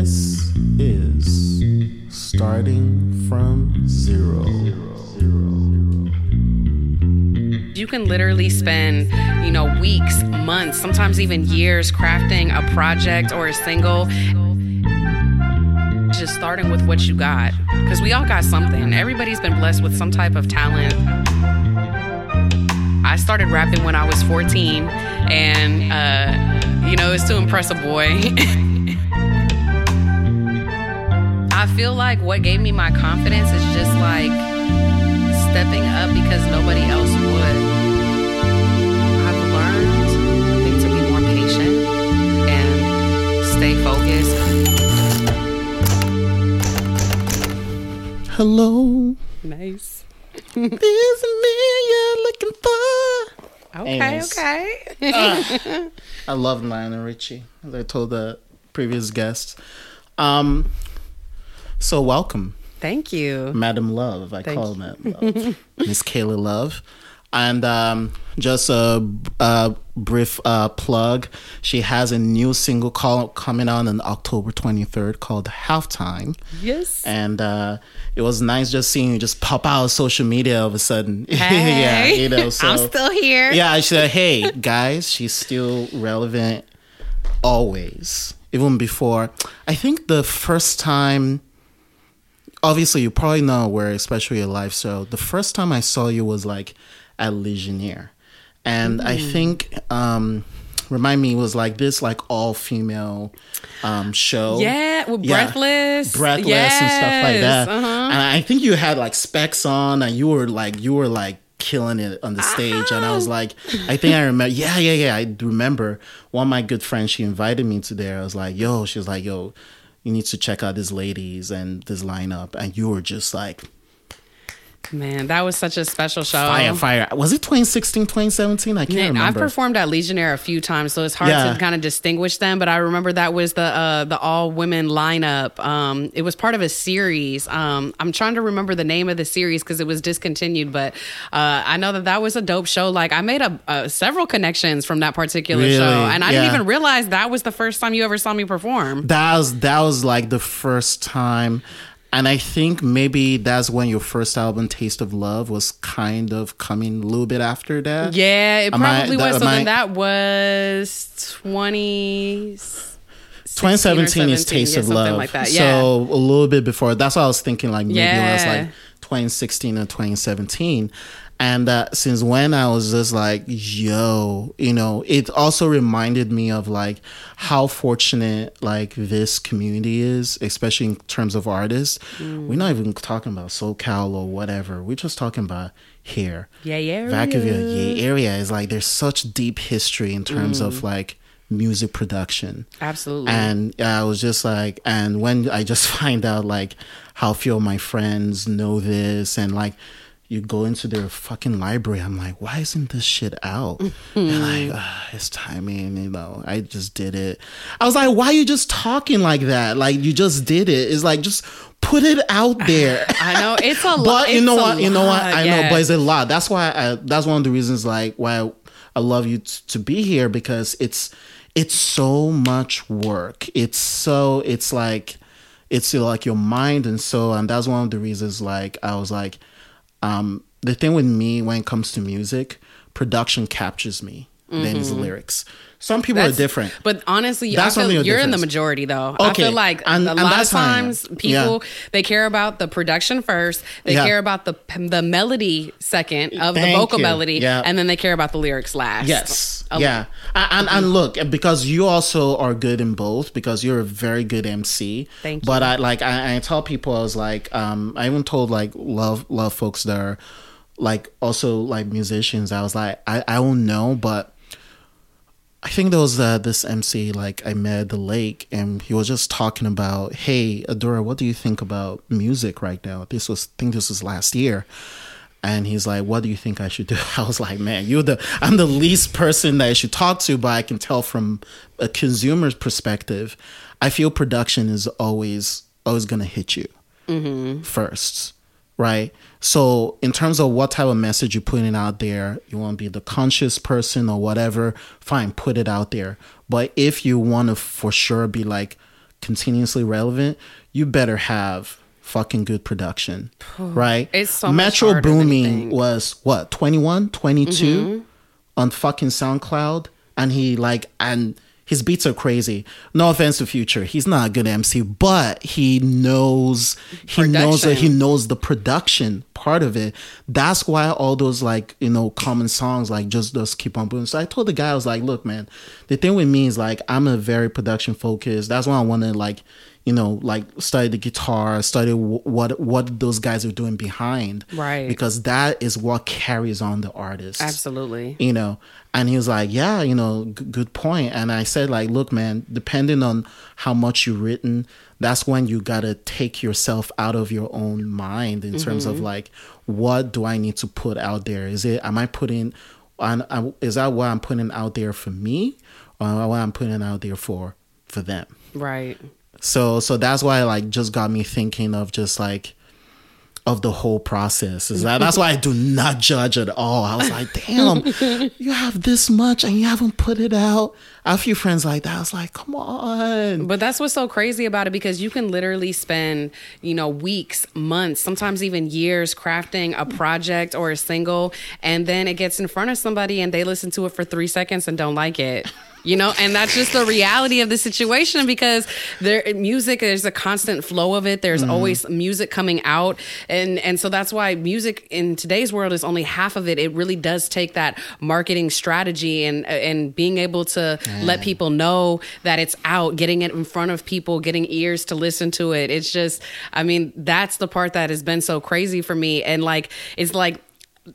This is starting from zero. You can literally spend, you know, weeks, months, sometimes even years crafting a project or a single. Just starting with what you got. Because we all got something. Everybody's been blessed with some type of talent. I started rapping when I was 14, and, uh, you know, it's to impress a boy. feel like what gave me my confidence is just like stepping up because nobody else would. I've learned I think to be more patient and stay focused. Hello, Nice. this is me you're looking for. Okay, Anyways. okay. I love Lionel Richie, as I told the previous guests. Um, so welcome, Thank you. Madam Love. I Thank call her Madam Love, Miss Kayla Love. And um, just a, a brief uh, plug. She has a new single call, coming out on October 23rd called Halftime. Yes. and uh, it was nice just seeing you just pop out of social media all of a sudden. yeah, Hey. you know. So I'm still here. yeah, I said, hey guys, she's still relevant always, even before. I think the first time. Obviously, you probably know where, especially your live show. The first time I saw you was like at Legionnaire, and I Mm. think um, remind me it was like this like all female um, show. Yeah, with Yeah. breathless. breathless and stuff like that. Uh-huh. And I think you had like specs on, and you were like you were like killing it on the stage. And I was like, I think I remember. Yeah, yeah, yeah. I remember one of my good friends. She invited me to there. I was like, yo. She was like, yo. You need to check out these ladies and this lineup, and you were just like Man, that was such a special show. fire, fire. Was it 2016, 2017? I can't Man, I've performed at Legionnaire a few times, so it's hard Yeah. to kind of distinguish them. But I remember that was the uh, the all women lineup. Um, it was part of a series. Um, I'm trying to remember the name of the series because it was discontinued. But uh, I know that that was a dope show. Like I made a, uh, several connections from that particular Really? show, and I Yeah. didn't even realize that was the first time you ever saw me perform. that was that was like the first time and i think maybe that's when your first album taste of love was kind of coming a little bit after that Yeah, it Am I- probably that- was. So I- then that was 20. 2017 is taste yeah, of something love like that. yeah. so a little bit before that's what i was thinking like maybe it was like 2016 or 2017 and uh, since when i was just like yo you know it also reminded me of like how fortunate like this community is especially in terms of artists Mm. we're not even talking about socal or whatever we're just talking about here Yeah, yeah. Vacaville Yay area is like there's such deep history in terms Mm. of like music production Absolutely. and I was just like, and when I just find out like how few of my friends know this, and like you go into their fucking library, I'm like, why isn't this shit out? and like, "Ah, it's timing, you know. I just did it. I was like, why are you just talking like that? Like you just did it. It's like just put it out there. I know it's a lot. But you know what? You know what? I yeah. know, but it's a lot. That's why. I, that's one of the reasons, like, why I, I love you t- to be here because it's it's so much work. It's so it's like it's like your mind and soul, and that's one of the reasons. Like, I was like, um, the thing with me when it comes to music, production captures me. Then it's lyrics. Some people Mm-hmm. That's- are different. But honestly, That's I feel you're in the majority though. I Okay, feel like and- a and lot of that's how I am. times people they care about the production first, they Yeah. care about the the melody second of the vocal you. melody, Yeah. and then they care about the lyrics last. Yes. A- yeah. And, and, and look, because you also are good in both, because you're a very good MC. Thank you. But. I like I, I tell people I was like, um, I even told like love love folks that are like also like musicians. I was like, I I don't know, but I think there was uh, this MC like I met at the lake, and he was just talking about, hey, Adora, what do you think about music right now? This was I think this was last year. And he's like, "What do you think I should do?" I was like, "Man, you're the I'm the least person that I should talk to, but I can tell from a consumer's perspective, I feel production is always always gonna hit you first, right? So in terms of what type of message you're putting out there, you want to be the conscious person or whatever, fine, put it out there. But if you want to for sure be like continuously relevant, you better have fucking good production, right? It's so Metro harder than you Booming was what 21, 22 Mm-hmm. on fucking SoundCloud, and he like and his beats are crazy. No offense to Future, he's not a good MC, but he knows he knows that he knows the production part of it. That's why all those like you know common songs like just just keep on booming. So I told the guy I was like, look, man, the thing with me is like I'm a very production focused. That's why I want to like you know like study the guitar, study wh- what what those guys are doing behind, Right. Because that is what carries on the artist Absolutely. you know and he was like yeah you know g- good point and i said like look man depending on how much you've written that's when you gotta take yourself out of your own mind in terms of mm-hmm. like what do i need to put out there is it am i putting I- is that what i'm putting out there for me or what i'm putting out there for for them Right. So so that's why like just got me thinking of just like of the whole process. Is that that's why i do not judge at all. I was like damn you have this much and you haven't put it out. I have a few friends like that. I was like come on. But that's what's so crazy about it because you can literally spend, you know, weeks, months, sometimes even years crafting a project or a single, and then it gets in front of somebody and they listen to it for three seconds and don't like it. You know, and that's just the reality of the situation because there music there's a constant flow of it. There's mm-hmm. always music coming out. And and so that's why music in today's world is only half of it. It really does take that marketing strategy and and being able to mm. let people know that it's out, getting it in front of people, getting ears to listen to it. It's just I mean, that's the part that has been so crazy for me. And like it's like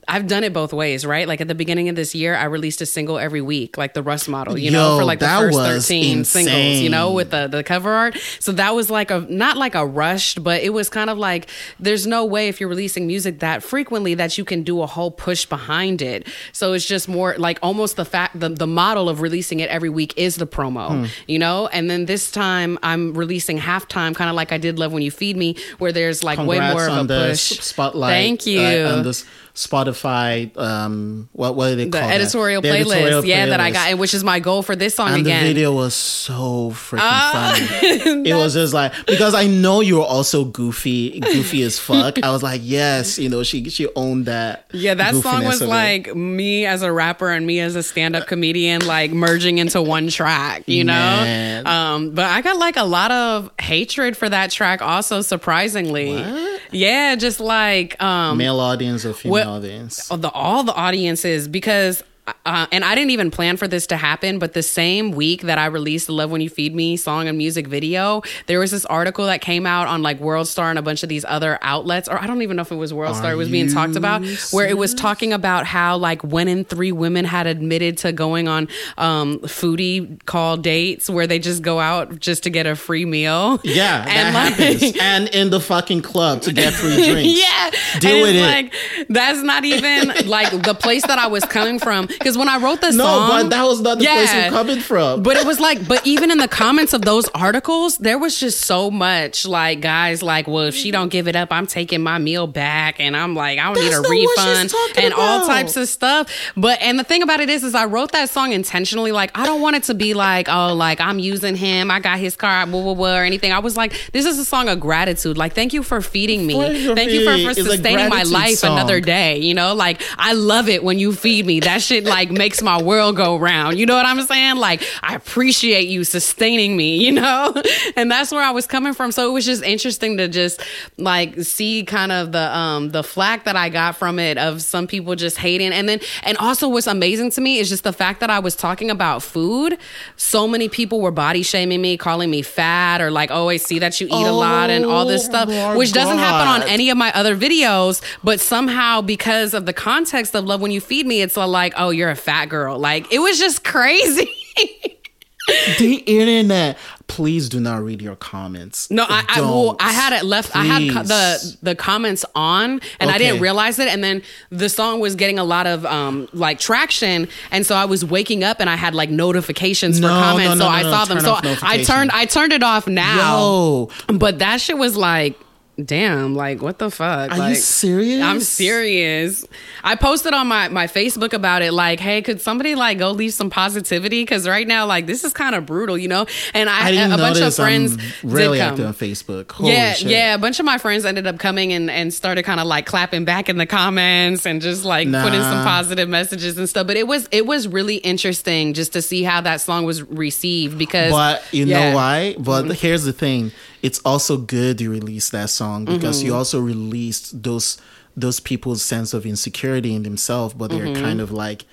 I've done it both ways, right? Like at the beginning of this year, I released a single every week, like the Russ model, you know, for like the first was 13 singles, you know, with the, the cover art. So that was like a, not like a rushed, but it was kind of like, there's no way if you're releasing music that frequently that you can do a whole push behind it. So it's just more like almost the fact, the, the model of releasing it every week is the promo, Hmm. you know? And then this time I'm releasing halftime, kind of like I did Love When You Feed Me, where there's like way more of a push. spotlight Thank you. uh, on this spotify um what what do they the call that? editorial The playlist, editorial yeah, that I got, and which is my goal for this song and again. the video was so freaking Ah. funny. It was just like because I know you were also goofy, goofy as fuck. I was like, yes, you know, she she owned that. Yeah, that song was it. like me as a rapper and me as a stand-up comedian like merging into one track, you know? Um, but I got like a lot of hatred for that track also surprisingly. What? Yeah, just like um male audience or female What- audience. the all the audiences because uh, and I didn't even plan for this to happen, but the same week that I released the "Love When You Feed Me" song and music video, there was this article that came out on like World Star and a bunch of these other outlets, or I don't even know if it was World Star. It was being talked about, where it was talking about how like one in three women had admitted to going on um, foodie call dates where they just go out just to get a free meal. Yeah, that and like, happens. And in the fucking club to get free drinks. yeah. Deal and with it. like that's not even like the place that I was coming from. Because when I wrote the song. No, song, but that was not the place Yeah. you're coming from. but it was like, but even in the comments of those articles, there was just so much like guys like, well, if she don't give it up, I'm taking my meal back, and I'm like, I don't need a not what she's refund and all types of stuff. But and the thing about it is, is I wrote that song intentionally. Like, I don't want it to be like, oh, like I'm using him, I got his car, blah blah blah, or anything. I was like, this is a song of gratitude. Like, thank you for feeding me, thank you for, for sustaining my life song. another day. You know, like I love it when you feed me. That shit like makes my world go round. You know what I'm saying? Like I appreciate you sustaining me. You know, and that's where I was coming from. So it was just interesting to just like see kind of the um the flack that I got from it of some people just hating, and then and also what's amazing to me is just the fact that I was talking about food. So many people were body shaming me, calling me fat, or like, oh, I see that you eat a lot and all this Oh, stuff, which doesn't happen on any of my other videos, but somehow because of the context of love when you feed me, it's like, oh, you're a fat girl. Like it was just crazy. the internet. Please do not read your comments. No, I, I well, I had it left. I had the the comments on, and I didn't realize it. And then the song was getting a lot of um like traction, and so I was waking up and I had like notifications for comments, no, no, so no, I no, saw them. So I turned I turned it off now. Yo, But that shit was like damn, like what the fuck? Are like, you serious? I'm serious. I posted on my my Facebook about it, like, hey, could somebody like go leave some positivity? Because right now, like, this is kind of brutal, you know. And I, a bunch of friends I'm really active on Facebook. Holy yeah, shit. yeah. A bunch of my friends ended up coming and, and started kind of like clapping back in the comments and just like putting some positive messages and stuff. But it was it was really interesting just to see how that song was received because But you yeah. Mm-hmm. know why? But here's the thing: it's also good you released that song because Mm-hmm. you also released those those people's sense of insecurity in themselves, but they're Mm-hmm. kind of like,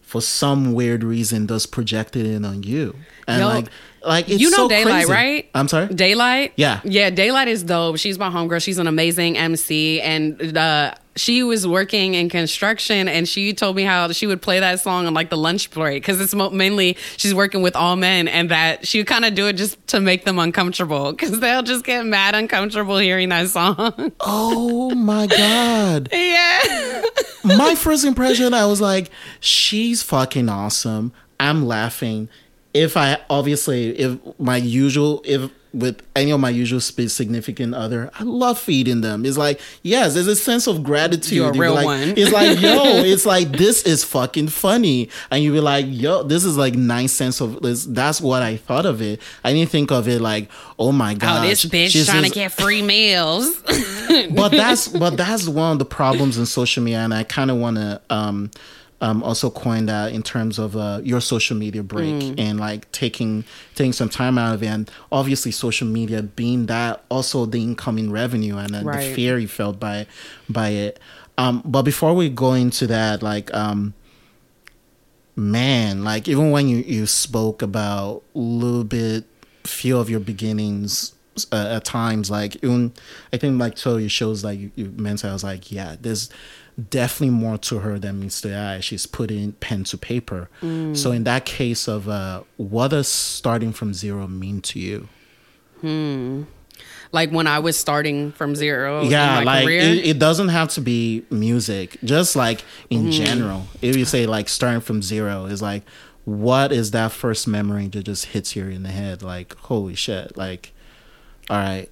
for some weird reason, just projected it on you, and Yo, like, like it's you know so Daylight, crazy. right? I'm sorry. Daylight. Yeah. yeah. Daylight is dope. She's my homegirl. She's an amazing MC, and uh, she was working in construction, and she told me how she would play that song on like the lunch break because it's mo- mainly she's working with all men, and that she would kind of do it just to make them uncomfortable because they'll just get mad uncomfortable hearing that song. oh my god. yeah. my first impression, I was like, she's fucking awesome. I'm laughing. If I obviously, if my usual, if with any of my usual significant other, I love feeding them. It's like, yes, there's a sense of gratitude. You're a real like- one. It's like, yo, it's like this is fucking funny, and you be like, yo, this is like nice sense of this. That's what I thought of it. I didn't think of it like, oh my god, Oh, this bitch trying to get free meals. but that's but that's one of the problems in social media, and I kind of want to um, um, also coined that in terms of uh, your social media break Mm. and like taking taking some time out of it, and obviously social media being that also the incoming revenue and then the fear you felt by by it. Um, but before we go into that, like um, man, like even when you you spoke about a little bit few of your beginnings uh, at times, like even I think like so your shows like you, you mentioned, I was like, yeah, there's definitely more to her than meets the eye. She's putting pen to paper. So in that case of uh, what does starting from zero mean to you? Hmm. like when I was starting from zero. yeah, in my like it, it doesn't have to be music. Just like in Mm-hmm. general, if you say like starting from zero is like, what is that first memory that just hits you in the head? Like, holy shit! Like, all right,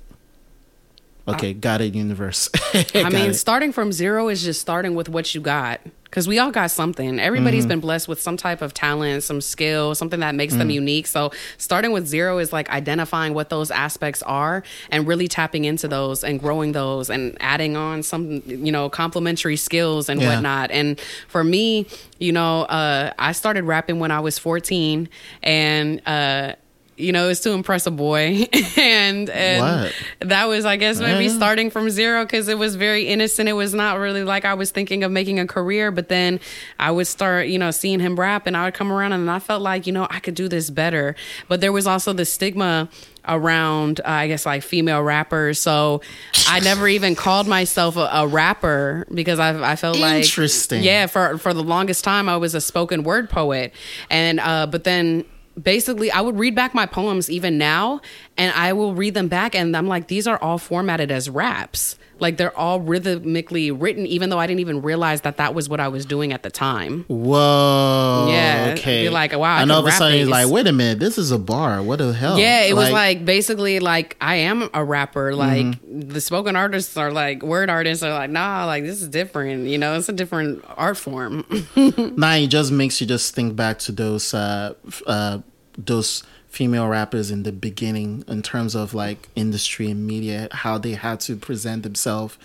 okay, got it, universe. I mean, it. starting from zero is just starting with what you got. Because we all got something. Everybody's Mm-hmm. been blessed with some type of talent, some skill, something that makes them Mm. unique. So, starting with zero is like identifying what those aspects are and really tapping into those and growing those and adding on some, you know, complementary skills and Yeah. whatnot. And for me, you know, uh, I started rapping when I was 14 and, uh, you know, it's to impress a boy, and and What? that was, I guess, maybe Yeah. starting from zero because it was very innocent. It was not really like I was thinking of making a career, but then I would start, you know, seeing him rap, and I would come around, and I felt like, you know, I could do this better. But there was also the stigma around, uh, I guess, like female rappers. So I never even called myself a, a rapper because I, I felt like Interesting. yeah, for for the longest time I was a spoken word poet, and uh, but then basically I would read back my poems even now, and I will read them back, and I'm like, these are all formatted as raps. Like they're all rhythmically written, even though I didn't even realize that that was what I was doing at the time. Whoa. Yeah, Okay. be like, wow, I And all of a sudden, he's these. like, wait a minute, this is a bar. What the hell? Yeah, it was like basically like I am a rapper. Like Mm-hmm. the spoken artists are like word artists are like nah, like this is different. You know, it's a different art form. Nah, it just makes you just think back to those uh, uh, those female rappers in the beginning in terms of like industry and media, how they had to present themselves.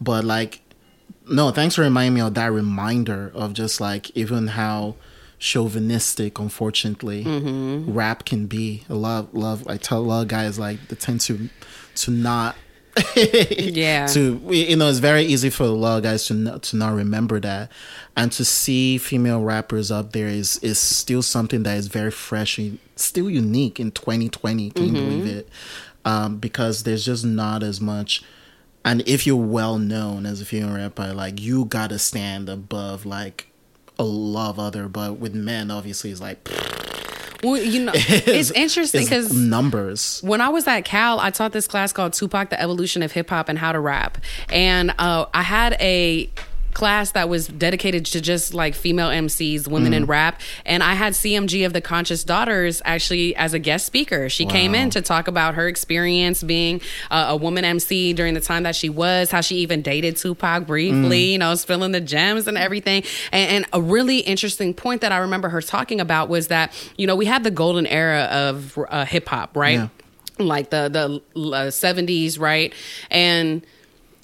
But like, no, thanks for reminding me of that reminder of just like even how chauvinistic, unfortunately, mm-hmm. rap can be. A lot, of, love. I tell a lot of guys like they tend to to not Yeah. to you know it's very easy for a lot of guys to not, to not remember that. And to see female rappers up there is is still something that is very fresh and still unique in 2020 can you believe it? Um, because there's just not as much and if you're well known as a female rapper like you gotta stand above like a lot of other but with men obviously it's like well, you know, it's interesting because numbers. when I was at Cal, I taught this class called Tupac: The Evolution of Hip Hop and How to Rap, and uh, I had a class that was dedicated to just like female MCs, women in rap, and I had CMG of the Conscious Daughters actually as a guest speaker. She came in to talk about her experience being uh, a woman MC during the time that she was, how she even dated Tupac briefly, you know, spilling the gems and everything. And, and a really interesting point that I remember her talking about was that you know we had the golden era of uh, hip hop, right? Yeah. Like the the seventies, right? And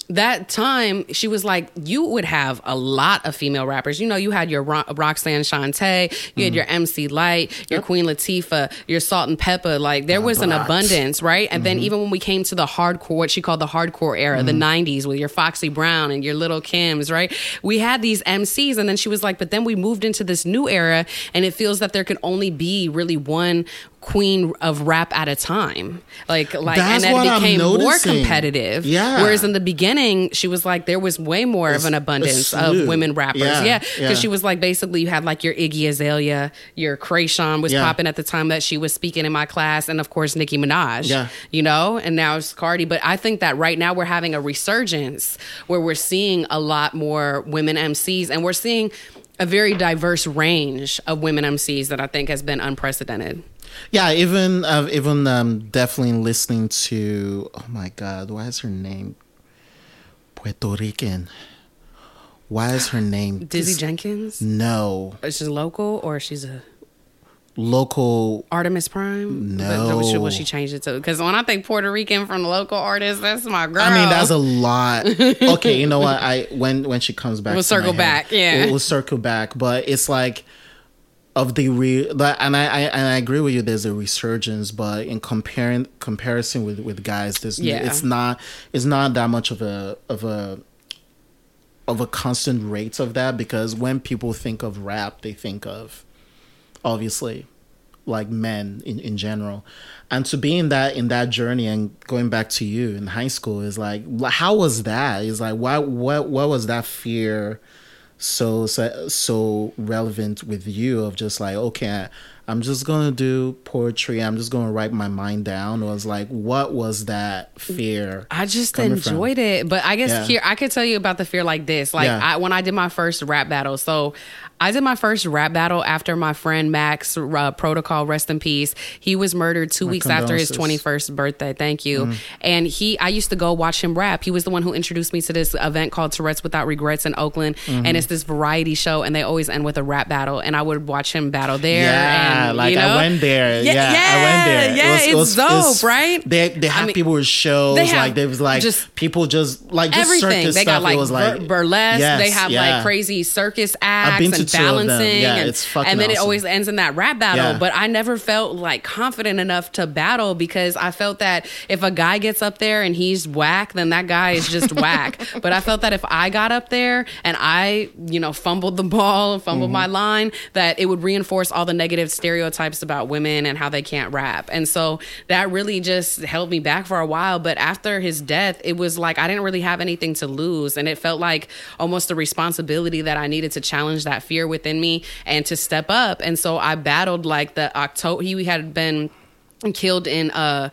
that time she was like you would have a lot of female rappers. You know you had your Ro- roxanne shante you had mm-hmm. your mc lyte your queen latifah your salt-n-pepa. Like there was an abundance right? And then mm-hmm. even when we came to the hardcore what she called the hardcore era the mm-hmm. 90s with your foxy brown and your little kims right? We had these mcs and then she was like but then we moved into this new era and it feels that there could only be really one queen of rap at a time. Like like That's and that I'm became more competitive. Yeah. whereas in the beginning she was like there was way more of an abundance of women rappers Yeah, yeah because yeah. she was like basically you had like your iggy azalea your kreayshawn was Yeah. popping at the time that she was speaking in my class and of course nicki minaj Yeah. you know and now it's cardi but i think that right now we're having a resurgence where we're seeing a lot more women mcs and we're seeing a very diverse range of women mcs that i think has been unprecedented Yeah, even uh, even um, definitely listening to oh my god, why is her name Puerto Rican? Why is her name dizzy jenkins No, uh, is she local or she's a local. Artemis Prime? No. But- but she- What she changed it to? Because when I think Puerto Rican from the local artist, that's my girl. I mean, that's a lot. Okay, you know what? I when when she comes back, We'll circle head, back, yeah. we'll, we'll circle back. But it's like of the re that and I, I and I agree with you. There's a resurgence, but in comparing comparison with with guys, there's Yeah. it's not it's not that much of a of a of a constant rate of that because when people think of rap, they think of obviously like men in, in general and to be in that in that journey and going back to you in high school is like how was that is like why what what was that fear so so so relevant with you of just like okay i'm just gonna do poetry i'm just gonna write my mind down or was like what was that fear I just coming from? enjoyed it. But I guess Yeah. here I could tell you about the fear like this. Like Yeah. I, when I did my first rap battle, so I did my first rap battle after my friend Max uh, Protocol, rest in peace. He was murdered two weeks after his twenty first birthday. Thank you. Mm. And he, I used to go watch him rap. He was the one who introduced me to this event called Tourette's Without Regrets in Oakland, Mm-hmm. and it's this variety show, and they always end with a rap battle, and I would watch him battle there. Yeah, and, like you know, I went there. Yeah, Yeah, I went there. yeah, it it's dope, right? They they have mean, people with shows. they have like there was like just people just like just everything. circus They stuff. got like, it was like burlesque. Yes, they have yeah. like crazy circus acts been to and two of them. balancing. Yeah, and, it's fucking and then it always ends in that rap battle. Yeah. But I never felt like confident enough to battle because I felt that if a guy gets up there and he's whack, then that guy is just whack. But I felt that if I got up there and I, you know, fumbled the ball, and fumbled Mm-hmm. my line, that it would reinforce all the negative stereotypes about women and how they can't rap. And so that really just held me back for a while. But after his death, it was like I didn't really have anything to lose. And it felt like almost a responsibility that I needed to challenge that fear within me and to step up. And so I battled like the October, he had been killed in, uh,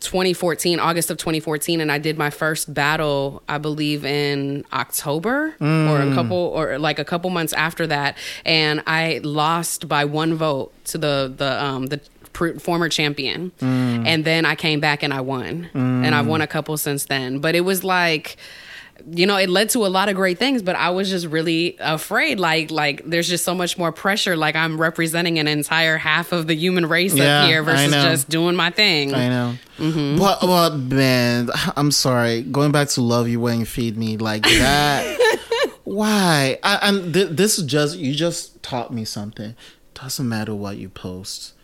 2014 august of 2014 and i did my first battle i believe in october or a couple or like a couple months after that. And i lost by one vote to the the um the former champion. And then i came back and i won. And i've won a couple since then. But it was like you know it led to a lot of great things but i was just really afraid like like there's just so much more pressure like i'm representing an entire half of the human race Yeah, up here versus just doing my thing I know. Mm-hmm. But, but man, I'm sorry. Going back to love you when you feed me like that. why? I, and th- this is just you just taught me something. Doesn't matter what you post.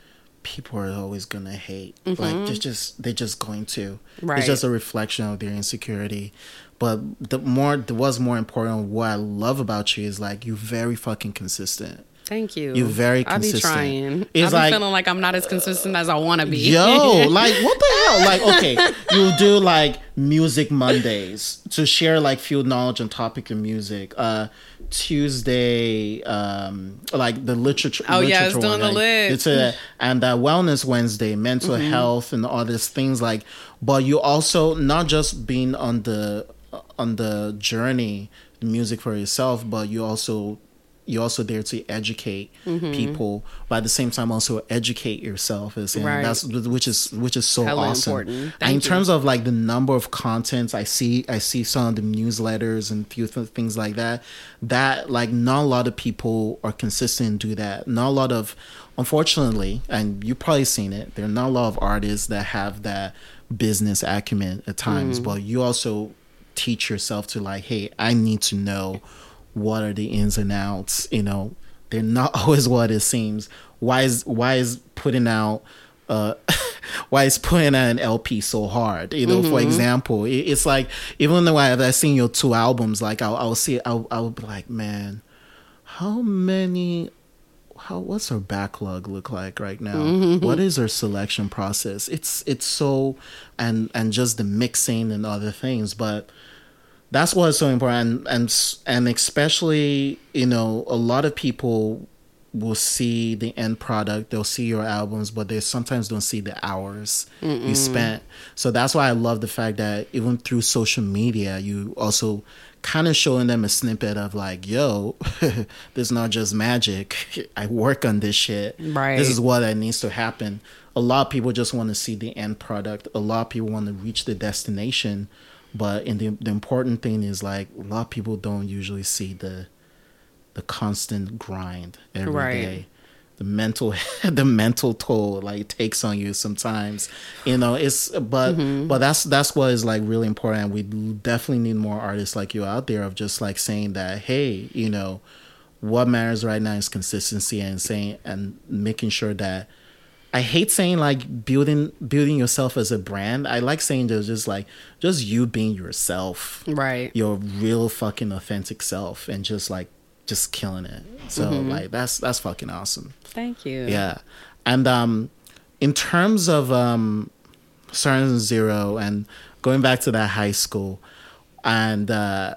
People are always gonna hate. Like just, just they're just going to. Mm-hmm. Right. It's just a reflection of their insecurity. But the more, the what's more important, what I love about you is like you're very fucking consistent. Thank you. You're very consistent. I be trying. It's I be like- feeling like I'm not as consistent as I want to be. Yo, like what the hell? Like, okay, you'll do like music Mondays to share like field knowledge on topic of music. Uh Tuesday, um, like the literature. Oh, yeah, it's literature doing the lit. It's a and uh, wellness Wednesday, mental Mm-hmm. health, and all these things. Like, but you also not just being on the on the journey music for yourself, but you also you're also there to educate Mm-hmm. people, but at the same time also educate yourself. Is Right. that's which is which is so Hella awesome. And in you. terms of like the number of contents I see, I see some of the newsletters and few th- things like that. That like not a lot of people are consistent do that. Not a lot of, unfortunately, and you've probably seen it. There are not a lot of artists that have that business acumen at times, Mm-hmm. but you also teach yourself to like, hey, I need to know what are the ins and outs. You know, they're not always what it seems. Why is why is putting out uh why is putting out an LP so hard? You know, for example, it, it's like even though I've I've seen your two albums, like I'll I'll see I'll I'll be like, man, how many how what's our backlog look like right now? Mm-hmm. What is our selection process? It's it's so and and just the mixing and other things but that's what's so important. And and and especially you know a lot of people will see the end product they'll see your albums but they sometimes don't see the hours you spent. So that's why i love the fact that even through social media you also kind of showing them a snippet of like yo this is not just magic. I work on this shit. Right. this is what that needs to happen. A lot of people just want to see the end product. A lot of people want to reach the destination. But in the, the important thing is like a lot of people don't usually see the the constant grind every day, Right. The mental the mental toll like takes on you sometimes you know it's but mm-hmm. but that's that's what is like really important we definitely need more artists like you out there of just like saying that hey you know what matters right now is consistency and saying and making sure that I hate saying like building building yourself as a brand. I like saying just just like just you being yourself, Right. your real fucking authentic self, and just like just killing it. So like that's that's fucking awesome. Thank you. Yeah, and um, in terms of um, starting zero and going back to that high school, and uh,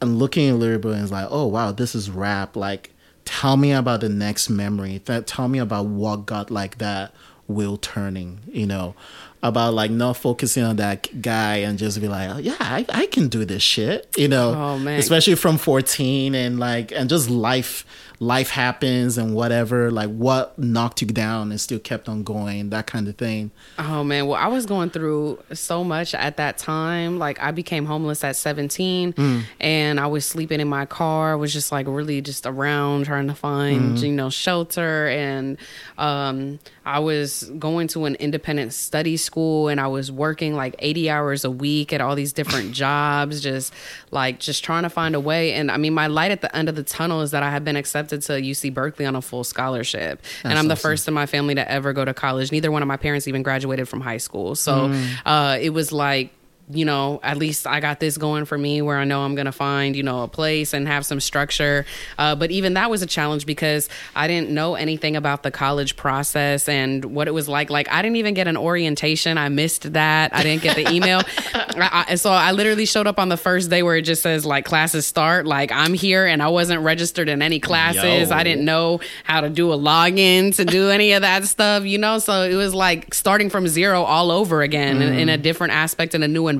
and looking at lyrical and it's like, oh wow, this is rap. Like, tell me about the next memory. That tell me about what got like that wheel turning. You know, about like not focusing on that guy and just be like, oh, yeah, I, I can do this shit. You know, Oh, man. especially from fourteen and like and just life life happens and whatever like what knocked you down and still kept on going that kind of thing Oh man, well I was going through so much at that time. Like I became homeless at 17 Mm. and I was sleeping in my car. I was just like really just around trying to find, Mm. you know, shelter and um I was going to an independent study school and I was working like 80 hours a week at all these different jobs just like just trying to find a way and I mean my light at the end of the tunnel is that I have been accepted to UC Berkeley on a full scholarship. and I'm the awesome. first in my family to ever go to college. Neither one of my parents even graduated from high school. So Mm. uh, it was like, you know, at least I got this going for me where I know I'm going to find, you know, a place and have some structure. Uh, but even that was a challenge because I didn't know anything about the college process and what it was like. Like, I didn't even get an orientation. I missed that. I didn't get the email. I, I, so I literally showed up on the first day where it just says, like, classes start. Like, I'm here and I wasn't registered in any classes. Yo. I didn't know how to do a login to do any of that stuff, you know? So it was like starting from zero all over again in, in a different aspect in a new environment.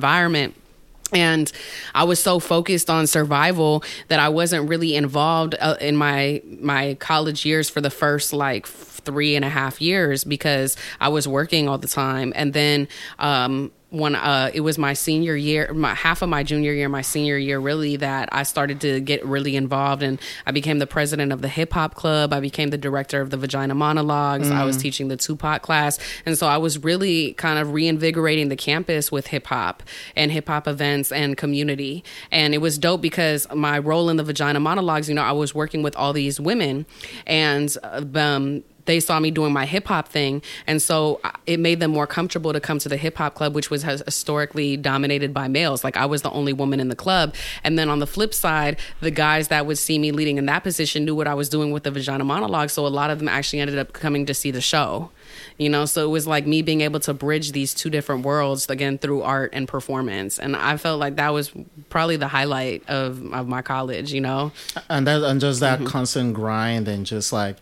And I was so focused on survival that I wasn't really involved uh, in my my college years for the first like three and a half years because I was working all the time. And then um, when uh, it was my senior year, my half of my junior year, my senior year, really that I started to get really involved, and I became the president of the hip hop club. I became the director of the Vagina Monologues. I was teaching the Tupac class, and so I was really kind of reinvigorating the campus with hip hop and hip hop events and community. And it was dope because my role in the Vagina Monologues, you know, I was working with all these women, and uh, um, they saw me doing my hip hop thing, and so it made them more comfortable to come to the hip hop club, which was historically dominated by males. Like I was the only woman in the club, and then on the flip side, the guys that would see me leading in that position knew what I was doing with the vagina monologue. So a lot of them actually ended up coming to see the show. You know, so it was like me being able to bridge these two different worlds again through art and performance, and I felt like that was probably the highlight of of my college. You know, and that and just that mm-hmm. constant grind and just like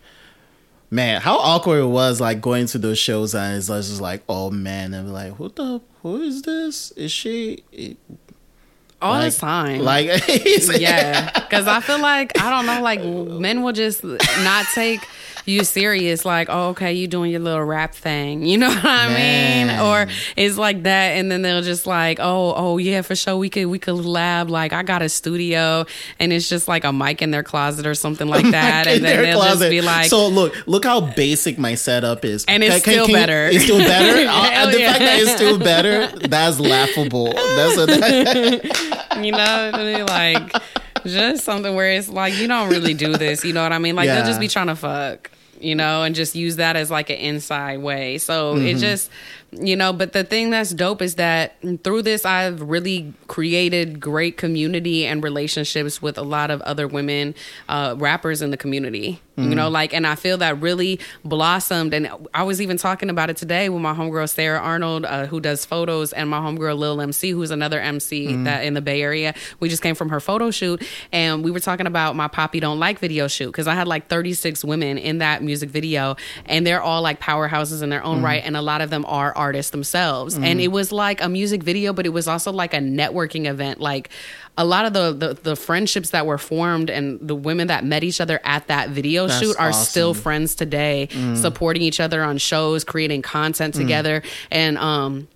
man how awkward it was like going to those shows and it's just like oh man and like who the who is this is she eh, all like, the time. Like, yeah, because I feel like I don't know, like men will just not take you serious. Like, oh, okay, you doing your little rap thing, you know what I Man. mean? Or it's like that, and then they'll just like, oh, oh yeah, for sure, we could we could lab. Like, I got a studio, and it's just like a mic in their closet or something like that, and then they'll closet. just be like, so look, look how basic my setup is, And it's Can- still can you- better. It's still better. Uh, the fact that it's still better, that's laughable. That's a, you know, I mean, like just something where it's like you don't really do this. You know what I mean? Like Yeah. they'll just be trying to fuck. You know, and just use that as like an inside way. So Mm-hmm. it just, you know, but the thing that's dope is that through this, I've really created great community and relationships with a lot of other women, uh, rappers in the community. You Mm-hmm. know, like, and I feel that really blossomed. And I was even talking about it today with my homegirl Sarah Arnold, uh, who does photos, and my homegirl Lil MC, who's another MC Mm-hmm. that in the Bay Area. We just came from her photo shoot, and we were talking about my Poppy Don't Like video shoot because I had like 36 women in that music video, and they're all like powerhouses in their Mm-hmm. own right, and a lot of them are artists themselves. And mm-hmm. it was like a music video, but it was also like a networking event. Like a lot of the, the the friendships that were formed and the women that met each other at that video That's shoot are still friends today, mm. supporting each other on shows, creating content mm. together, and um,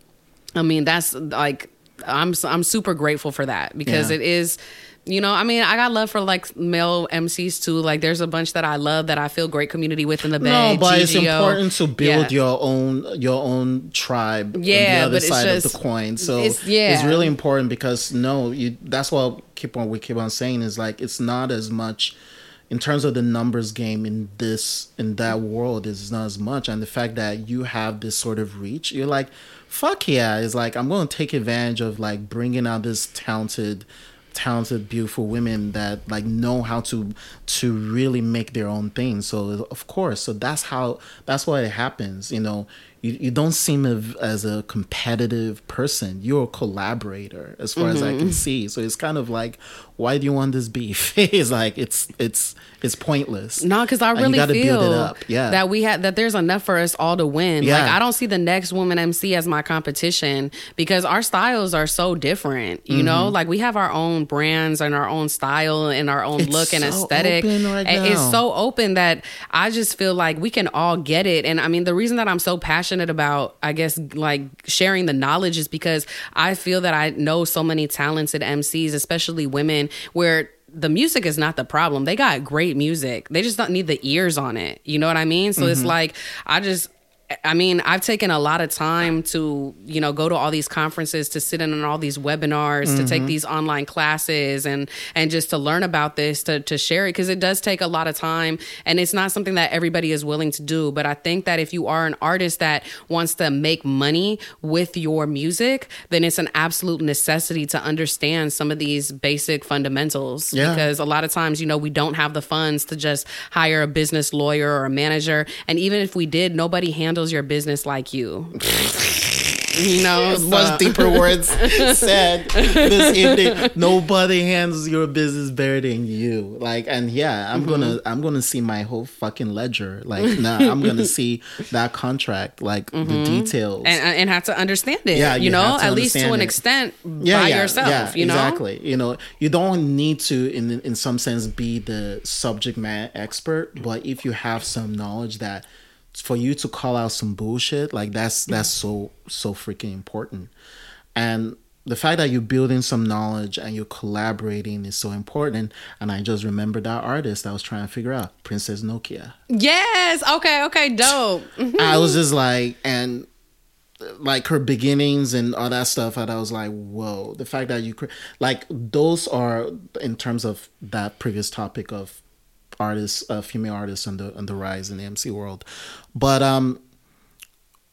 I mean that's like I'm I'm super grateful for that because Yeah. it is. You know, I mean, I got love for like male MCs too. Like, there's a bunch that I love that I feel great community with in the Bay. no, but it's important to build Yeah. your own your own tribe. Yeah, the other but it's side of just- the coin. So it's- it's, really important because no, you. That's what keep on we keep on saying is like it's not as much in terms of the numbers game in this in that world is not as much and the fact that you have this sort of reach you're like fuck yeah it's like i'm going to take advantage of like bringing out this talented talented beautiful women that like know how to to really make their own thing. So of course so that's how that's why it happens you know. You, you don't seem as, as a competitive person. You're a collaborator as far as i can mm-hmm. see. So it's kind of like why do you want this beef it's like it's it's it's pointless No, because I really feel build it up. Yeah. that we had that there's enough for us all to win. Yeah. Like I don't see the next woman MC as my competition because our styles are so different. You know, like we have our own brands and our own style and our own Mm-hmm. It's look and so aesthetic. right It's so open that I just feel like we can all get it. And I mean, the reason that I'm so passionate about, I guess, like sharing the knowledge is because I feel that I know so many talented MCs, especially women, where the music is not the problem. They got great music. They just don't need the ears on it. You know what I mean? So it's mm-hmm. like I just I mean, I've taken a lot of time to, you know, go to all these conferences, to sit in on all these webinars, to take mm-hmm. these online classes and and just to learn about this, to to share it because it does take a lot of time and it's not something that everybody is willing to do, but I think that if you are an artist that wants to make money with your music, then it's an absolute necessity to understand some of these basic fundamentals Yeah. because a lot of times, you know, we don't have the funds to just hire a business lawyer or a manager. And even if we did, nobody handles your business like you. you know, so- much deeper words said this evening. Nobody handles your business better than you. Like, and yeah, I'm gonna, Mm-hmm. I'm gonna see my whole fucking ledger. Like, nah, I'm gonna see that contract, like the details. Mm-hmm. and, and have to understand it. Yeah, you, you know, at least to an it. extent by yourself. you know, exactly. You know, you don't need to, in in some sense, be the subject matter expert, but if you have some knowledge that for you to call out some bullshit, like that's that's so so freaking important, and. The fact that you're building some knowledge and you're collaborating is so important. And I just remember that artist I was trying to figure out, Princess Nokia. Yes. Okay. Okay. Dope. I was just like, and like her beginnings and all that stuff. And I was like, whoa, the fact that you cre- like those are in terms of that previous topic of artists, uh, female artists on the on the rise in the MC world. But um,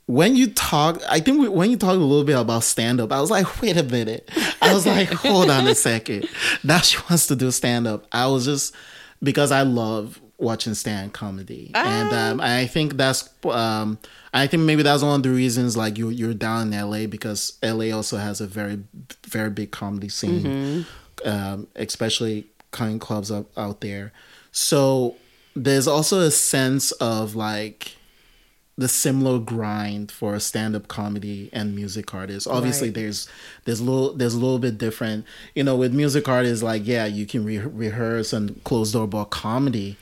when you talk, I think we, when you talk a little bit about stand up, I was like, wait a minute. I was like, hold on a second. Now she wants to do stand up. I was just because I love watching stand comedy, and um, I think that's um, I think maybe that's one of the reasons like you you're down in LA because LA also has a very very big comedy scene, um, especially kind clubs up out there. So there's also a sense of like the similar grind for a stand-up comedy and music artist. Obviously, Right. there's there's a little there's a little bit different. You know, with music artists, like yeah, you can re- rehearse and close door, but comedy,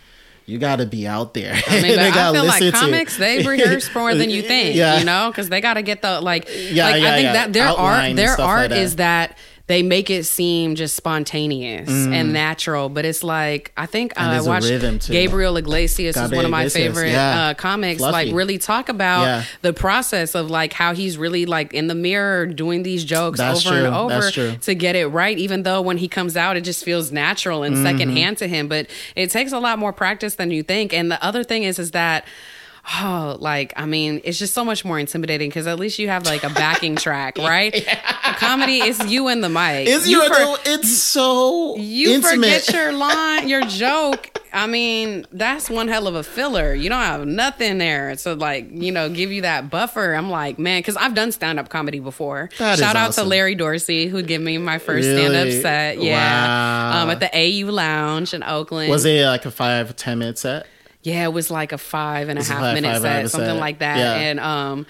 you got to be out there. I mean, They I feel like comics they rehearse more than you think. Yeah. You know, because they got to get the like. Yeah, like, yeah, I think yeah. that their Outline art, their like art that. is that they make it seem just spontaneous and natural. But it's like I think Mm. Uh, I watched. Gabriel Iglesias is one of my Iglesias, favorite yeah. uh, comics. Fluffy. Like really talk about Yeah. the process of like how he's really like in the mirror doing these jokes That's over and over to get it right. Even though when he comes out, it just feels natural and Mm-hmm. secondhand to him. But it takes a lot more practice than you think. And the other thing is, is that oh, like I mean, it's just so much more intimidating because at least you have like a backing track, right? Comedy is you and the mic. It's you, for- it's so you intimate. forget your line, your joke. I mean, that's one hell of a filler. You don't have nothing there to like, you know, give you that buffer. I'm like, man, because I've done stand up comedy before. That Shout out awesome. to Larry Dorsey who gave me my first stand up set. Yeah, Wow. um, at the AU Lounge in Oakland. Was it like a five ten minute set? Yeah, it was like a five and a half five- minute five set, something set. like that. Yeah. And um,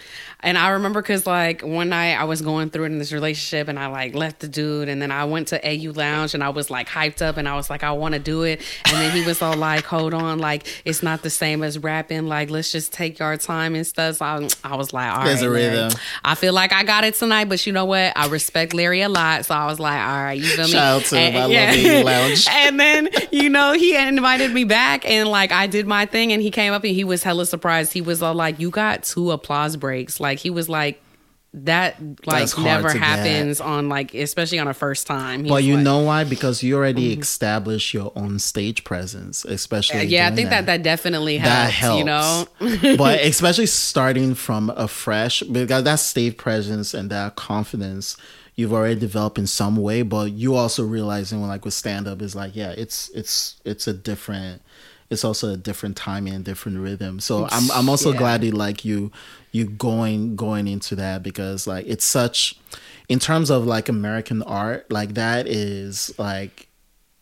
and I remember because like one night I was going through it in this relationship, and I like left the dude, and then I went to AU Lounge, and I was like hyped up, and I was like, I want to do it, and then he was all like, Hold on, like it's not the same as rapping, like let's just take our time and stuff. So I, I was like, All right, There's a Larry. I feel like I got it tonight, but you know what? I respect Larry a lot, so I was like, All right, you feel me? Shout out to him. I love yeah. AU Lounge. and then you know he invited me back and like i did my thing and he came up and he was hella surprised he was all like you got two applause breaks like he was like that like never to get. happens on like especially on a first time But you like- know why? Because you already mm-hmm. established your own stage presence, especially. yeah i think that that definitely helps, that helps. you know but especially starting from a fresh, because that stage presence and that confidence you've already developed in some way. But you also realizing, like with stand up, is like, yeah, it's it's it's a different. It's also a different timing and different rhythm. So I'm I'm also Yeah. glad you like you you going going into that because like it's such in terms of like American art, like that is like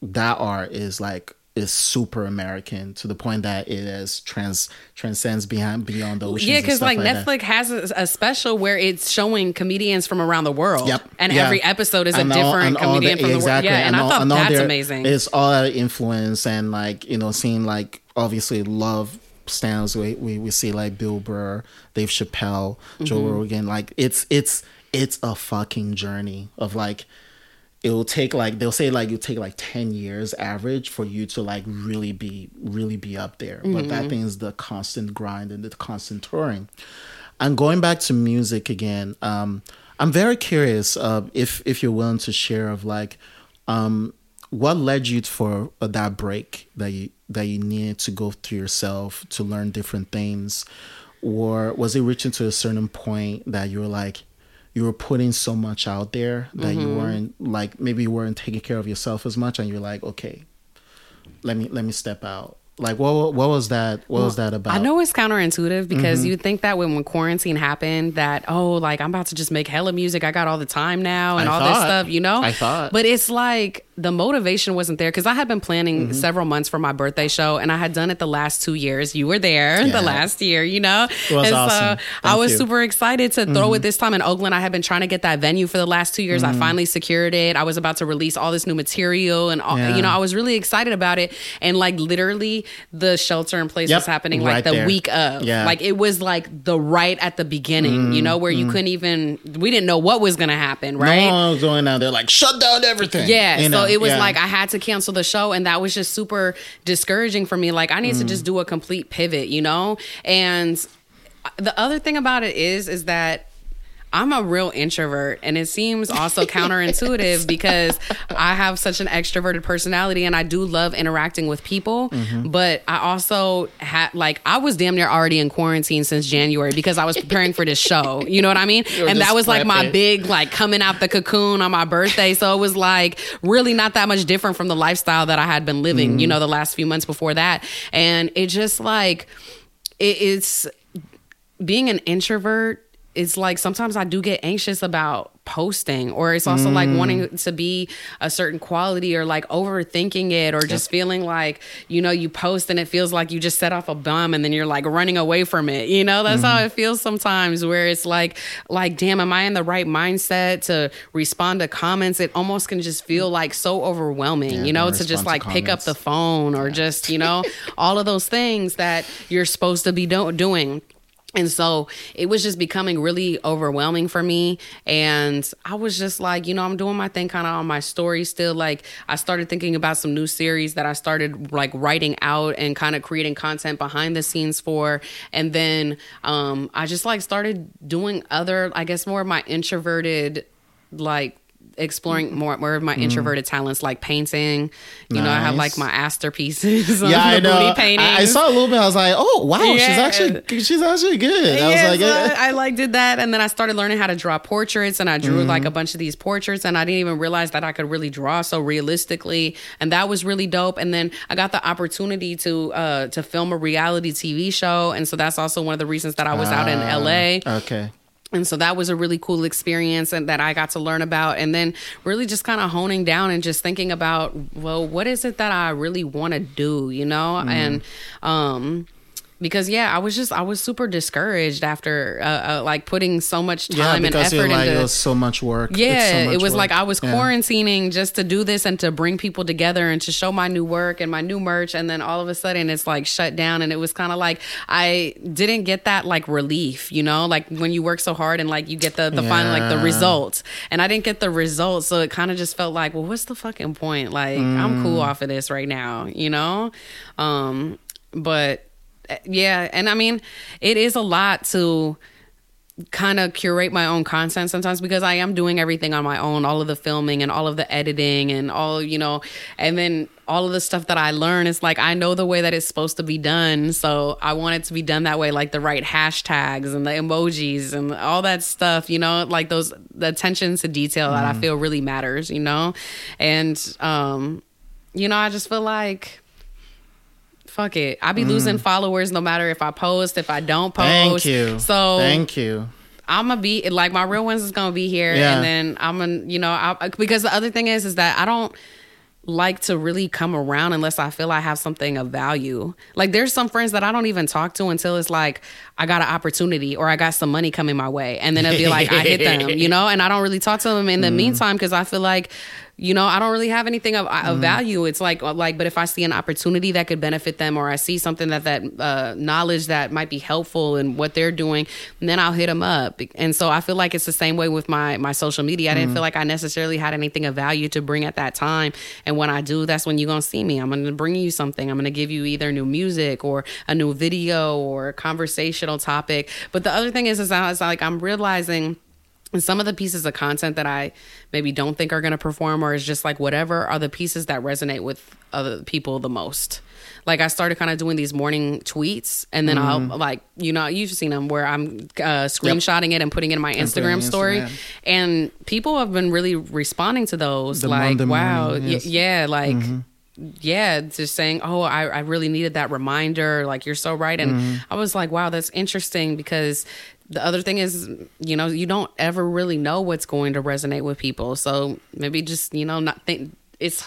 that art is like is super American to the point that it is trans transcends behind beyond the oceans. yeah because like, that. netflix has a, a special where it's showing comedians from around the world Yep. and Yeah. every episode is a all- different and comedian the- from the world yeah and, i all- thought all that's their- amazing It's all that influence and like you know seeing like obviously love stands. We, we we see like Bill Burr, Dave Chappelle, Joe Mm-hmm. Rogan. Like it's it's it's a fucking journey of like. It will take like they'll say like it'll take like ten years average for you to like really be really be up there. But Mm-hmm. that thing is the constant grind and the constant touring. And going back to music again, um, I'm very curious uh, if if you're willing to share of like um, what led you for uh, that break that you that you needed to go through yourself to learn different things, or was it reaching to a certain point that you were like you were putting so much out there that you mm-hmm. weren't like maybe you weren't taking care of yourself as much, and you're like okay, let me let me step out. Like what what was that? What was that about? I know it's counterintuitive because Mm-hmm. you think that when, when quarantine happened that oh like I'm about to just make hella music I got all the time now and I all this stuff you know I thought. but it's like the motivation wasn't there because I had been planning Mm-hmm. several months for my birthday show and I had done it the last two years you were there Yeah. the last year you know It was and awesome. I Thank was you. super excited to throw it this time in Oakland I had been trying to get that venue for the last two years I finally secured it I was about to release all this new material and all, Yeah. you know I was really excited about it and like literally the shelter in place Yep, was happening right like the there. week of Yeah. Mm, like it was like the right at the beginning you know where you couldn't even we didn't know what was gonna happen right No one was going out there like shut down everything. yeah, You so know, it was yeah. like I had to cancel the show, and that was just super discouraging for me. Like I need to Mm. just do a complete pivot, you know. And the other thing about it is, is that I'm a real introvert, and it seems also counterintuitive because I have such an extroverted personality, and I do love interacting with people. Mm-hmm. But I also had like I was damn near already in quarantine since January because I was preparing for this show. You know what I mean? And that was like my prepping. big like coming out the cocoon on my birthday. So it was like really not that much different from the lifestyle that I had been living, Mm-hmm. you know, the last few months before that. And it just like it, it's being an introvert. It's like sometimes I do get anxious about posting or it's also like mm. wanting to be a certain quality or like overthinking it or just feeling like you know you post and it feels like you just set off a bomb and then you're like running away from it. You know that's how mm-hmm. it feels sometimes where it's like like damn am i in the right mindset to respond to comments? It almost can just feel like so overwhelming Yeah, you know to just respond to like pick up the phone or just you know all of those things that you're supposed to be do- doing and so it was just becoming really overwhelming for me. And I was just like, you know, I'm doing my thing kind of on my story still. Like, I started thinking about some new series that I started like writing out and kind of creating content behind the scenes for. And then um, I just like started doing other, I guess, more of my introverted, like, exploring more more of my introverted talents like painting you know i have like my masterpieces Yeah, I know. I, I saw a little bit. I was like, "Oh, wow, she's actually she's actually good." I was yeah, like, so eh. I, like did that, and then I started learning how to draw portraits, and I drew Mm-hmm. like a bunch of these portraits, and I didn't even realize that I could really draw so realistically, and that was really dope. And then I got the opportunity to uh to film a reality TV show, and so that's also one of the reasons that I was out in Ah, LA. Okay. And so that was a really cool experience and that I got to learn about and then really just kind of honing down and just thinking about well what is it that I really want to do, you know? Mm-hmm. And um because yeah, I was just I was super discouraged after uh, uh, like putting so much Yeah, time and effort like, into it was so much work. It's yeah, so it was work. like I was Yeah. quarantining just to do this and to bring people together and to show my new work and my new merch. And then all of a sudden it's like shut down. And it was kind of like I didn't get that like relief, you know, like when you work so hard and like you get the, the final, like the results. And I didn't get the results. So it kind of just felt like, well, what's the fucking point? Like I'm cool Mm. off of this right now, you know? Um, but yeah. And I mean, it is a lot to, kind of curate my own content sometimes because I am doing everything on my own, all of the filming and all of the editing and all, you know, and then all of the stuff that I learn is like I know the way that it's supposed to be done. So I want it to be done that way, like the right hashtags and the emojis and all that stuff, you know, like those the attention to detail that I feel really matters, you know? And um, you know, I just feel like fuck it. I be mm. losing followers no matter if I post, if I don't post. Thank you. So thank you. I'm gonna be like my real ones is gonna be here, Yeah. and then I'm gonna, you know, I, because the other thing is, is that I don't like to really come around unless I feel I have something of value. Like there's some friends that I don't even talk to until it's like I got an opportunity or I got some money coming my way, and then it'll be like I hit them, you know, and I don't really talk to them in the mm. meantime because I feel like. You know, I don't really have anything of, of mm-hmm. value. It's like, uh, like, but if I see an opportunity that could benefit them, or I see something that that uh, knowledge that might be helpful in what they're doing, then I'll hit them up. And so I feel like it's the same way with my my social media. I didn't mm-hmm. feel like I necessarily had anything of value to bring at that time. And when I do, that's when you're gonna see me. I'm gonna bring you something. I'm gonna give you either new music or a new video or a conversational topic. But the other thing is, is I was like, I'm realizing. And some of the pieces of content that I maybe don't think are going to perform or is just like whatever are the pieces that resonate with other people the most. Like I started kind of doing these morning tweets and then I'll like, you know, you've seen them where I'm uh, screenshotting it and putting it in my it Instagram story. Instagram. And people have been really responding to those. The like, Monday wow. morning, y- yeah. Like, yeah, just saying, oh, I, I really needed that reminder. Like, you're so right. And Mm-hmm. I was like, wow, that's interesting because the other thing is, you know, you don't ever really know what's going to resonate with people. So maybe just, you know, not think it's,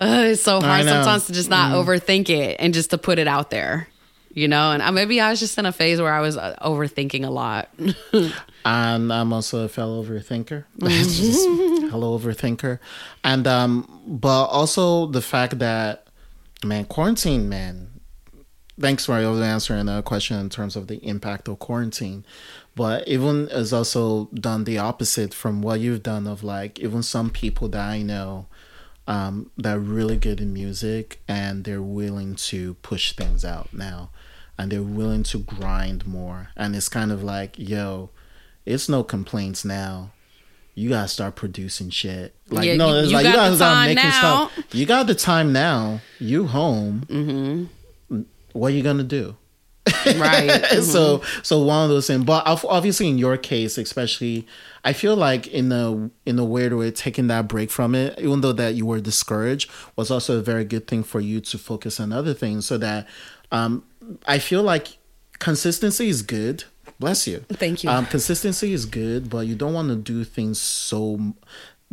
uh, it's so hard. Sometimes to just not overthink it and just to put it out there. You know, and I, maybe I was just in a phase where I was uh, overthinking a lot. and I'm also a fellow overthinker. Mm-hmm. Just hello overthinker, and um, but also the fact that man, quarantine, man. Thanks for answering the question in terms of the impact of quarantine, but even has also done the opposite from what you've done. Of like even some people that I know um, that are really good in music and they're willing to push things out now and they're willing to grind more. And it's kind of like, yo, it's no complaints now. You gotta start producing shit. Like Yeah, no, it's you like got you gotta start making now. stuff. You got the time now. You home. Mm-hmm. What are you gonna do? right. so so one of those things but obviously in your case especially i feel like in a in a weird way taking that break from it even though that you were discouraged was also a very good thing for you to focus on other things so that um i feel like consistency is good Bless you. Thank you. Um, consistency is good, but you don't want to do things so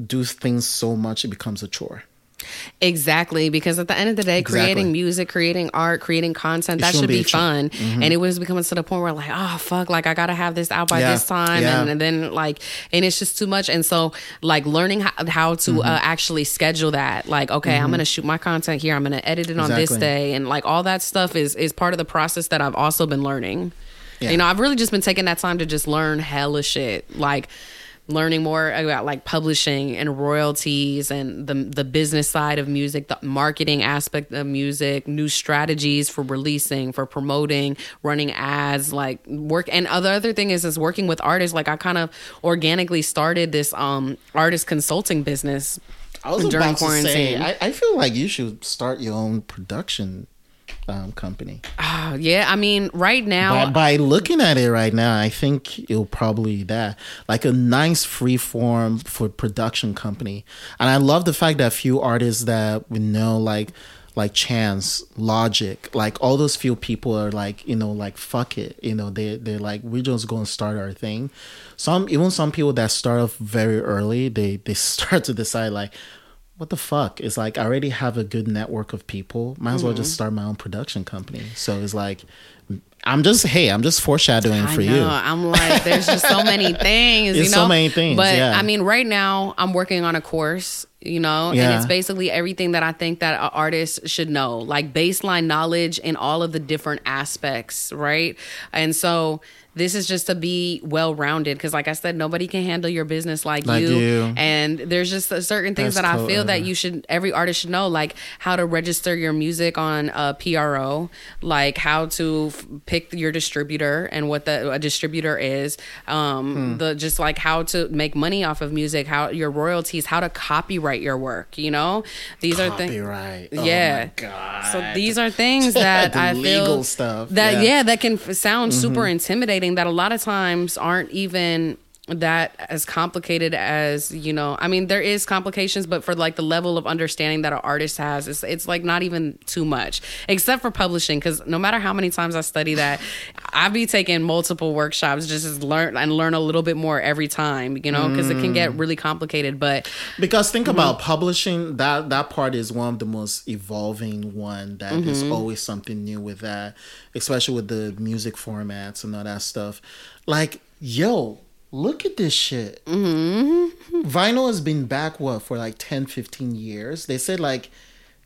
do things so much it becomes a chore. Exactly, because at the end of the day, Exactly. creating music, creating art, creating content, that should be, be fun. And it was becoming to the point where like, oh fuck, like I gotta have this out by Yeah, this time, yeah. and, and then like, and it's just too much. And so, like, learning how, how to Mm-hmm. uh, actually schedule that, like, okay, I'm gonna shoot my content here, I'm gonna edit it on this day, and like all that stuff is is part of the process that I've also been learning. Yeah. You know, I've really just been taking that time to just learn hella shit, like learning more about like publishing and royalties and the the business side of music, the marketing aspect of music, new strategies for releasing, for promoting, running ads, like work. And other other thing is is working with artists. Like I kind of organically started this um artist consulting business. I was during about to say, quarantine. I, I feel like you should start your own production um, company. Oh, yeah, I mean, right now, by, by looking at it right now, I think it'll probably that like a nice free form for production company. And I love the fact that few artists that we know like like Chance, Logic, like all those few people are like, you know, like fuck it. You know, they they're like, we're just gonna start our thing. Some even some people that start off very early, they they start to decide like what the fuck? It's like I already have a good network of people. Might as well Mm-hmm. just start my own production company. So it's like I'm just hey, I'm just foreshadowing I for know. you. I'm like, there's just so many things. There's you know? so many things, But yeah. I mean, right now, I'm working on a course. You know, and it's basically everything that I think that an artist should know, like baseline knowledge in all of the different aspects, right? And so this is just to be well rounded because, like I said, nobody can handle your business like, Like you. you. And there's just certain things That's that I cool, feel that you should, every artist should know, like how to register your music on a PRO, like how to f- pick your distributor and what the a distributor is, um, Hmm. the just like how to make money off of music, how your royalties, how to copyright your work. You know, these are things. Copyright. Oh Yeah. my god. So these are things that I feel legal stuff, that yeah. Mm-hmm. yeah, that can sound super intimidating. That a lot of times aren't even that as complicated as you know. I mean, there is complications, but for like the level of understanding that an artist has, it's it's like not even too much, except for publishing. Because no matter how many times I study that, I'd be taking multiple workshops just to learn and learn a little bit more every time. You know, because it can Mm. get really complicated. But Because think Mm-hmm. about publishing, that that part is one of the most evolving one That is Mm-hmm. always something new with that, especially with the music formats and all that stuff. Like, yo, look at this shit. Mm-hmm. Vinyl has been back what for like 10, 15 years. They said like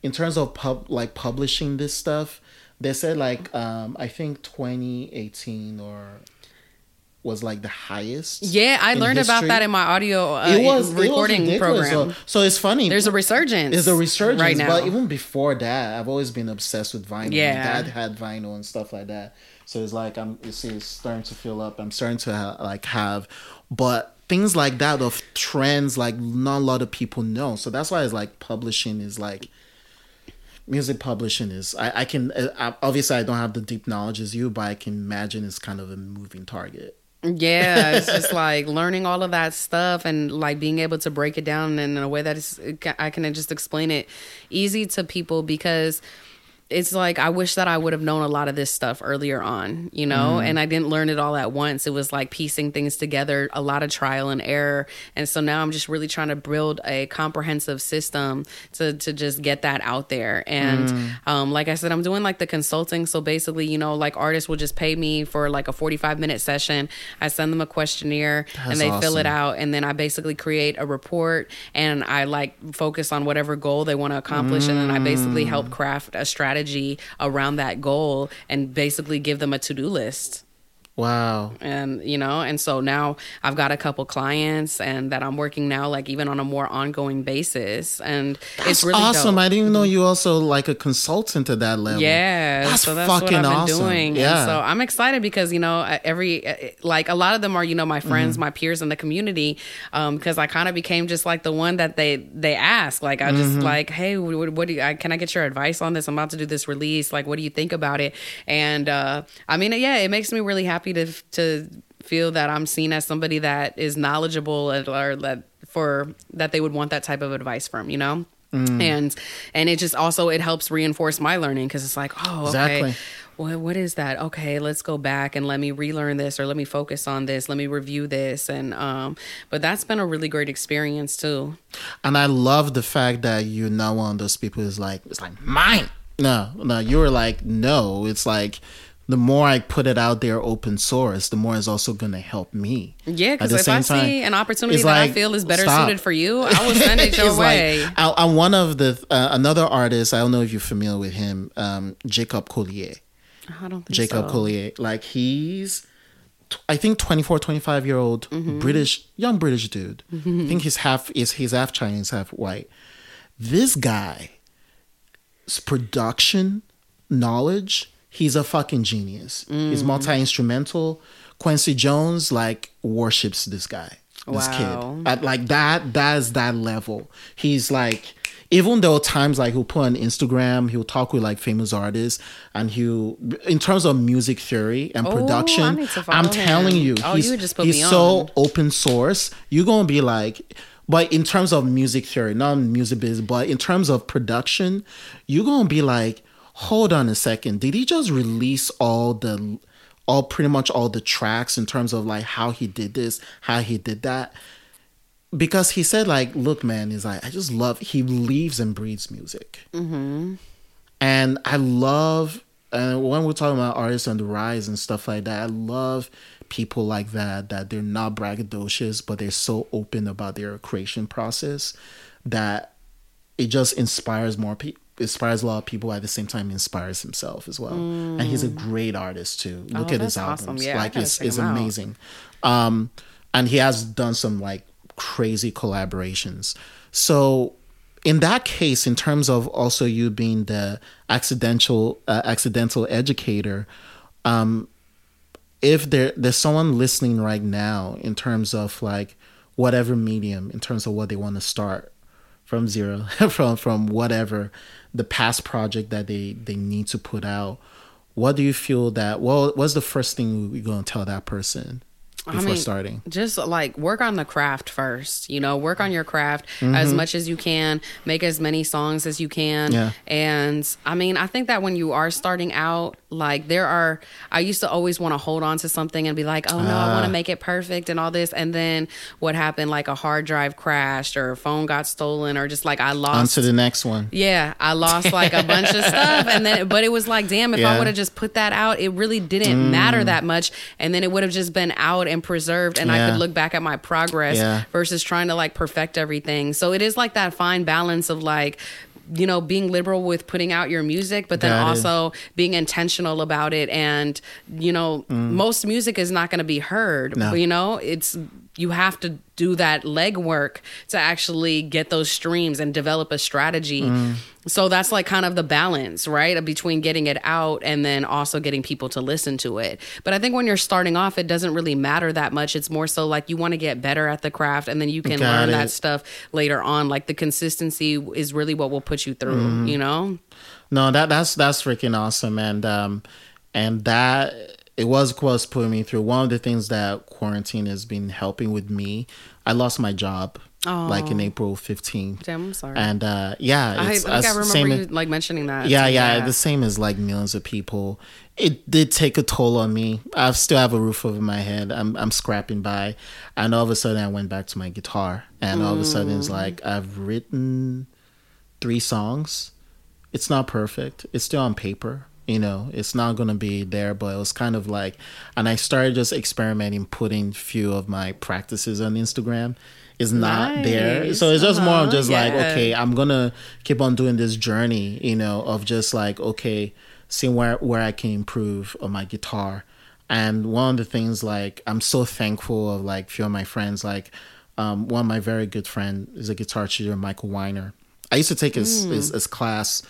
in terms of pub like publishing this stuff, they said like um I think 2018 or was like the highest. yeah, I learned about that in my audio uh, it was it was recording program. So, so it's funny. There's a resurgence. There's a resurgence, right now. but even before that, I've always been obsessed with vinyl. Yeah. My dad had vinyl and stuff like that. So it's like I'm, it's, it's starting to fill up. I'm starting to ha- like have, but things like that of trends, like not a lot of people know. So that's why it's like publishing is like music publishing is. I, I can uh, I, obviously I don't have the deep knowledge as you, but I can imagine it's kind of a moving target. Yeah, it's just like learning all of that stuff and like being able to break it down in a way that is I can just explain it easy to people because it's like I wish that I would have known a lot of this stuff earlier on, you know, and I didn't learn it all at once. It was like piecing things together, a lot of trial and error. And so now I'm just really trying to build a comprehensive system to to just get that out there. And um like I said, I'm doing like the consulting. So basically, you know, like artists will just pay me for like a 45 minute session. I send them a questionnaire and That's they fill it out and then I basically create a report and I like focus on whatever goal they want to accomplish and then I basically help craft a strategy around that goal and basically give them a to-do list Wow. and you know and so now i've got a couple clients and that i'm working now like even on a more ongoing basis and That's it's really awesome. dope. I didn't even know you also like a consultant at that level. Yeah, That's so that's what fucking I've been awesome. doing. Yeah. And so I'm excited because you know every uh, like a lot of them are you know my Mm-hmm. friends, my peers in the community, um, because I kind of became just like the one that they they ask. Like I Mm-hmm. just like, hey, what, what do you, I, can I get your advice on this? I'm about to do this release. Like, what do you think about it? And uh, I mean, yeah, it makes me really happy to to feel that I'm seen as somebody that is knowledgeable or that for that they would want that type of advice from. You know. Mm. And and it just also it helps reinforce my learning because it's like oh okay Exactly. what what is that? Okay, let's go back and let me relearn this or let me focus on this. Let me review this and um but that's been a really great experience too. And I love the fact that you're not one of those people who's like it's like mine. No, no, you were like no. It's like the more I put it out there open source, the more it's also gonna help me. Yeah, because if I time, see an opportunity that I feel is better stop. suited for you, I will send it your way. Like, I, I'm one of the uh, another artist. I don't know if you're familiar with him, um, Jacob Collier. I don't think Jacob so. Collier. Like he's, I think 24, 25 year old Mm-hmm. British, young British dude. I think he's half is he's half Chinese, half white. This guy's production knowledge, he's a fucking genius. He's Mm-hmm. multi instrumental. Quincy Jones like worships this guy, this Wow. kid. At like that, that is that level. He's like even though times like he'll put on Instagram, he'll talk with like famous artists, and he'll in terms of music theory and Oh, production. I'm telling you, Oh, he's, you he's so on. open source. You're gonna be like, but in terms of music theory, not music business, but in terms of production, you're gonna be like, hold on a second, did he just release all the all pretty much all the tracks in terms of like how he did this, how he did that? Because he said like, look, man, he's like, I just love. He leaves and breathes music, mm-hmm. and I love. And when we're talking about artists on the rise and stuff like that, I love people like that. That they're not braggadocious, but they're so open about their creation process that it just inspires more people inspires a lot of people at the same time inspires himself as well. And he's a great artist too. Look Oh, at his that's awesome. albums. Yeah, like it's, it's amazing. Um and he has done some like crazy collaborations. So in that case in terms of also you being the accidental uh, accidental educator um if there there's someone listening right now in terms of like whatever medium in terms of what they want to start from zero from from whatever the past project that they they need to put out what do you feel that well what's the first thing we're going to tell that person before mean, starting. just like work on the craft first you know work on your craft as mm-hmm. much as you can make as many songs as you can. Yeah. and i mean i think that when you are starting out like there are i used to always want to hold on to something and be like oh no i want to ah. make it perfect and all this. And then what happened like a hard drive crashed or a phone got stolen or just like i on lost to the next one. Yeah, I lost like a bunch of stuff, and then but it was like, damn, if Yeah. I would have just put that out, it really didn't matter mm. that much, and then it would have just been out and preserved, and I could look back at my progress Yeah. versus trying to like perfect everything. So it is like that fine balance of like. You know, being liberal with putting out your music, but then Got it. also being intentional about it. And, you know, most music is not going to be heard. Mm. No. You know, it's, you have to do that legwork to actually get those streams and develop a strategy. Mm. So that's like kind of the balance, right? Between getting it out and then also getting people to listen to it. But I think when you're starting off, it doesn't really matter that much. It's more so like you want to get better at the craft and then you can Got learn it. that stuff later on. Like the consistency is really what will put you through, Mm-hmm. you know? No, that that's that's freaking awesome, and um, and that it was was putting me through. One of the things that quarantine has been helping with me, I lost my job like in April fifteenth, Damn, I'm sorry. and uh, yeah, I I remember same you like mentioning that. yeah, So, yeah, the same as like millions of people. It did take a toll on me. I still have a roof over my head. I'm I'm scrapping by, and all of a sudden I went back to my guitar, and all of a sudden Mm. it's like I've written three songs. It's not perfect. It's still on paper. You know, it's not gonna be there, but it was kind of like, and I started just experimenting, putting few of my practices on Instagram. Is not there, so it's just more of Uh-huh, just like, okay, I'm gonna keep on doing this journey, you know, of just like okay, seeing where where I can improve on my guitar. And one of the things like I'm so thankful of like few of my friends, like um, one of my very good friend is a guitar teacher, Michael Weiner. I used to take his his, his class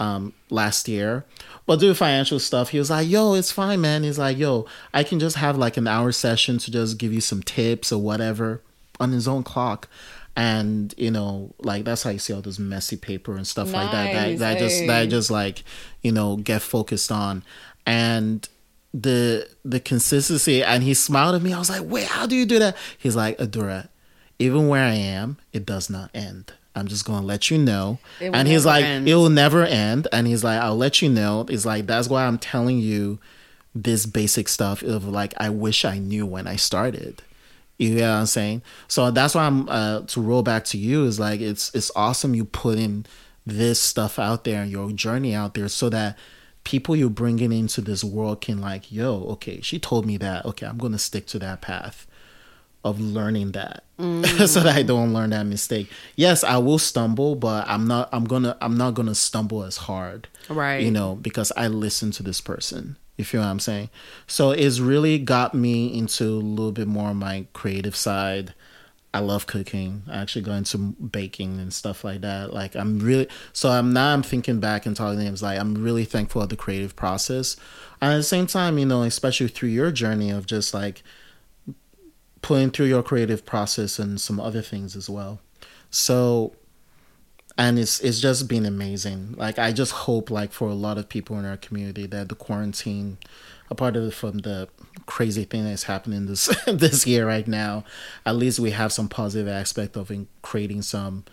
um, last year, but do financial stuff. He was like, "Yo, it's fine, man." He's like, "Yo, I can just have like an hour session to just give you some tips or whatever on his own clock." And you know, like that's how you see all this messy paper and stuff like that. That Nice, that just that just like you know get focused on and the the consistency. And he smiled at me. I was like, "Wait, how do you do that?" He's like, "Adura, even where I am, it does not end." I'm just gonna let you know. It and he's like, end. it will never end. And he's like, I'll let you know. He's like, that's why I'm telling you this basic stuff of like, I wish I knew when I started. You get what I'm saying? So that's why I'm uh, to roll back to you is like it's it's awesome you putting this stuff out there and your journey out there so that people you're bringing into this world can like, yo, okay, she told me that. Okay, I'm gonna stick to that path of learning that mm. so that I don't learn that mistake. Yes, I will stumble, but I'm not I'm gonna I'm not gonna stumble as hard. Right. You know, because I listen to this person. You feel what I'm saying? So it's really got me into a little bit more of my creative side. I love cooking. I actually go into baking and stuff like that. Like I'm really so I'm now I'm thinking back and talking to him like I'm really thankful of the creative process. And at the same time, you know, especially through your journey of just like putting through your creative process and some other things as well. So and it's it's just been amazing. Like I just hope like for a lot of people in our community that the quarantine apart of from the crazy thing that's happening this this year right now, at least we have some positive aspect of in creating some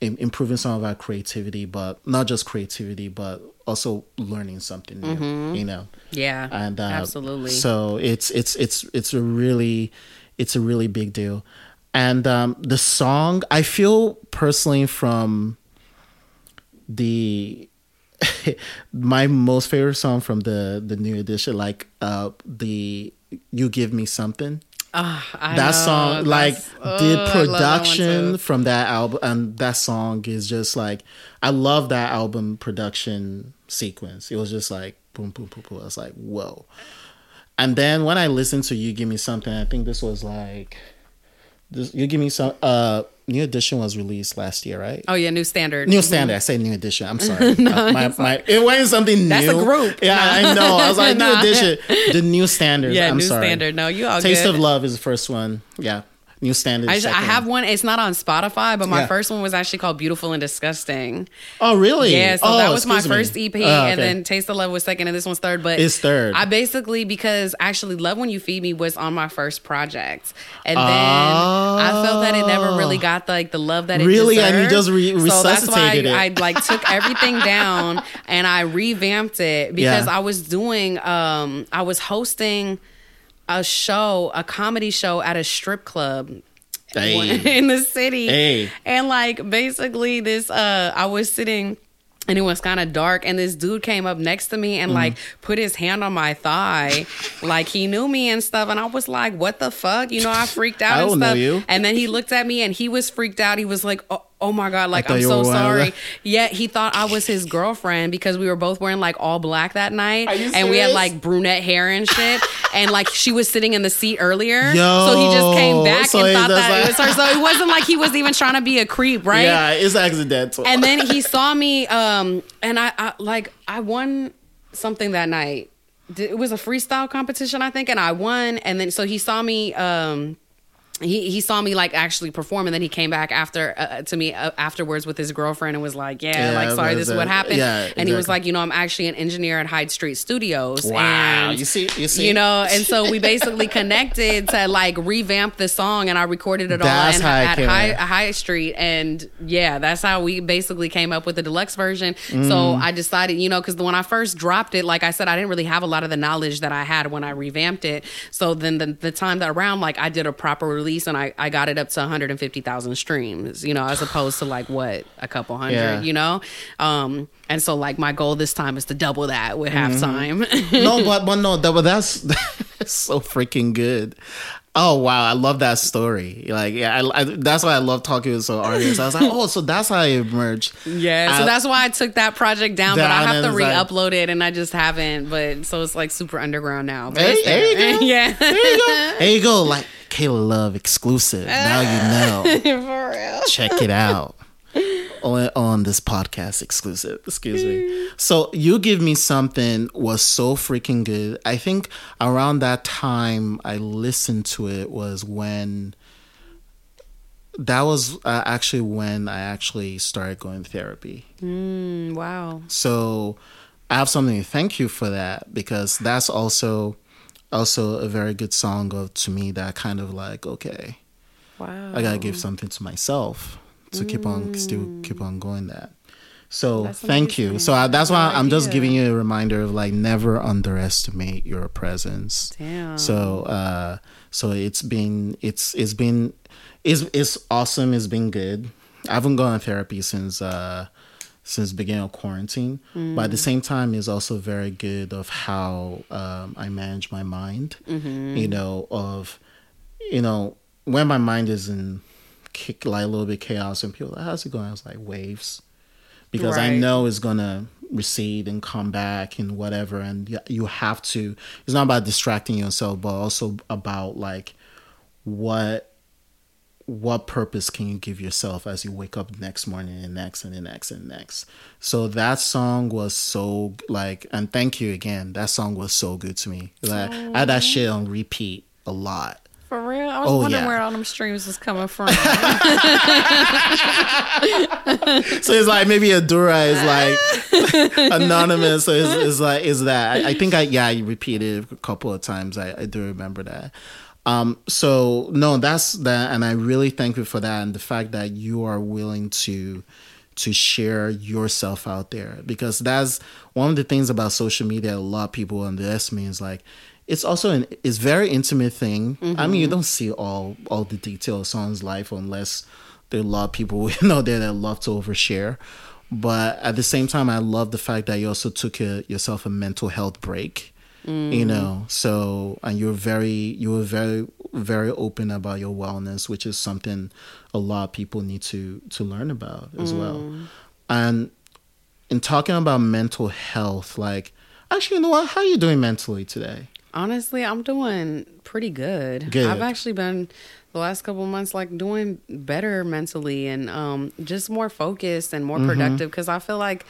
improving some of our creativity, but not just creativity, but also learning something new. You know, Yeah. and uh, absolutely. So it's it's it's it's a really it's a really big deal, and um, the song I feel personally from the my most favorite song from the the new edition, like uh the you give me something. Ah, I that know, song, like oh, the love that production from that album, and that song is just like I love that album production sequence. It was just like boom, boom, boom, boom. I was like, whoa. And then when I listened to "You Give Me Something," I think this was like, this, "You Give Me Some." Uh, new edition was released last year, right? Oh yeah, new standard. New standard. I say new edition. I'm sorry. Uh, my, my, it wasn't something new. That's a group. Yeah, I know. I was like new edition. The new standard. Yeah, I'm new sorry. standard. No, you all Taste good. of Love is the first one. Yeah, new standard. I, just, I have one. It's not on Spotify, but my Yeah. first one was actually called "Beautiful and Disgusting." Oh, really? Yeah, so oh, that was my me. first EP, Oh, okay. and then Taste of Love was second, and this one's third. But It's third. I basically because actually Love When You Feed Me was on my first project, and then Oh. I felt that it never really got like the love that it Really? And you deserved. just re- so that's why resuscitated it. I, I like took everything down and I revamped it because Yeah. I was doing um I was hosting a show, a comedy show at a strip club Hey. in the city. Hey. And like basically this uh I was sitting and it was kind of dark and this dude came up next to me and Mm-hmm. like put his hand on my thigh like he knew me and stuff and I was like what the fuck you know I freaked out I and don't know stuff you. and then he looked at me and he was freaked out he was like oh, oh my god like I'm so were one of sorry. yet he thought I was his girlfriend because we were both wearing like all black that night Are you and we had like brunette hair and shit. And like she was sitting in the seat earlier. Yo, so he just came back so and thought that like- it was her. So it wasn't like he was even trying to be a creep right? Yeah, it's accidental. and then he saw me um and I, I like i won something that night. It was a freestyle competition i think and i won. And then so he saw me um he, he saw me like actually perform and then he came back after uh, to me uh, afterwards with his girlfriend and was like yeah, Yeah, like sorry this is what happened yeah, and he was like you know i'm actually an engineer at hyde street studios wow, and you see, you see, you know, and so we basically connected to like revamp the song, and I recorded it That's all in, at High. Hyde Street, and yeah, that's how we basically came up with the deluxe version. Mm. So I decided, you know, because when I first dropped it, like I said, I didn't really have a lot of the knowledge that I had when I revamped it. So then the, the time that around, like I did a proper and I I got it up to 150,000 streams, you know, as opposed to like what a couple hundred, Yeah. you know, um, and so like my goal this time is to double that with Mm-hmm. halftime. no, but but no, but that's, that's so freaking good. Oh wow, I love that story. Like, yeah, I, I, that's why I love talking with some artists. I was like, oh, so that's how it emerged. Yeah, so that's why I took that project down, but I have to re-upload it, and I just haven't. But so it's like super underground now. But Hey, there you go. yeah, There you go. There you go. Like Kayla Love exclusive. Now you know. for real. check it out on, on this podcast exclusive excuse me so you give me something was so freaking good i think around that time i listened to it was when that was uh, actually when i actually started going to therapy Mm, wow. so i have something to thank you for that because that's also also a very good song of to me that kind of like okay Wow. I gotta give something to myself to keep on still keep on going that. So That's thank you. So I, that's why I'm just giving you a reminder of like never underestimate your presence. Damn. So uh so it's been it's it's been it's it's awesome, it's been good. I haven't gone to therapy since uh since beginning of quarantine. But at the same time it's also very good of how um I manage my mind. You know, of you know, when my mind is in kick like a little bit chaos and people are like, how's it going? I was like waves. Because I know it's gonna recede and come back and whatever and you have to it's not about distracting yourself but also about like what what purpose can you give yourself as you wake up next morning and next and the next and next so that song was so like and thank you again that song was so good to me like i had that shit on repeat a lot For real? I was Oh, wondering yeah. where all them streams was coming from. so it's like maybe Adura is like anonymous. So it's, it's like is that I, I think I yeah I repeated it a couple of times. I, I do remember that. Um, so no, that's that, and I really thank you for that and the fact that you are willing to to share yourself out there because that's one of the things about social media. A lot of people underestimate is like it's also an it's very intimate thing. I mean, you don't see all all the details of someone's life unless there are a lot of people you know there that love to overshare. But at the same time, I love the fact that you also took a, yourself a mental health break. You know, so and you're very you were very very open about your wellness, which is something a lot of people need to to learn about as well. And in talking about mental health, like actually, you know what? How are you doing mentally today? Honestly, I'm doing pretty good. Good. I've actually been the last couple of months like doing better mentally and um just more focused and more Mm-hmm. productive because I feel like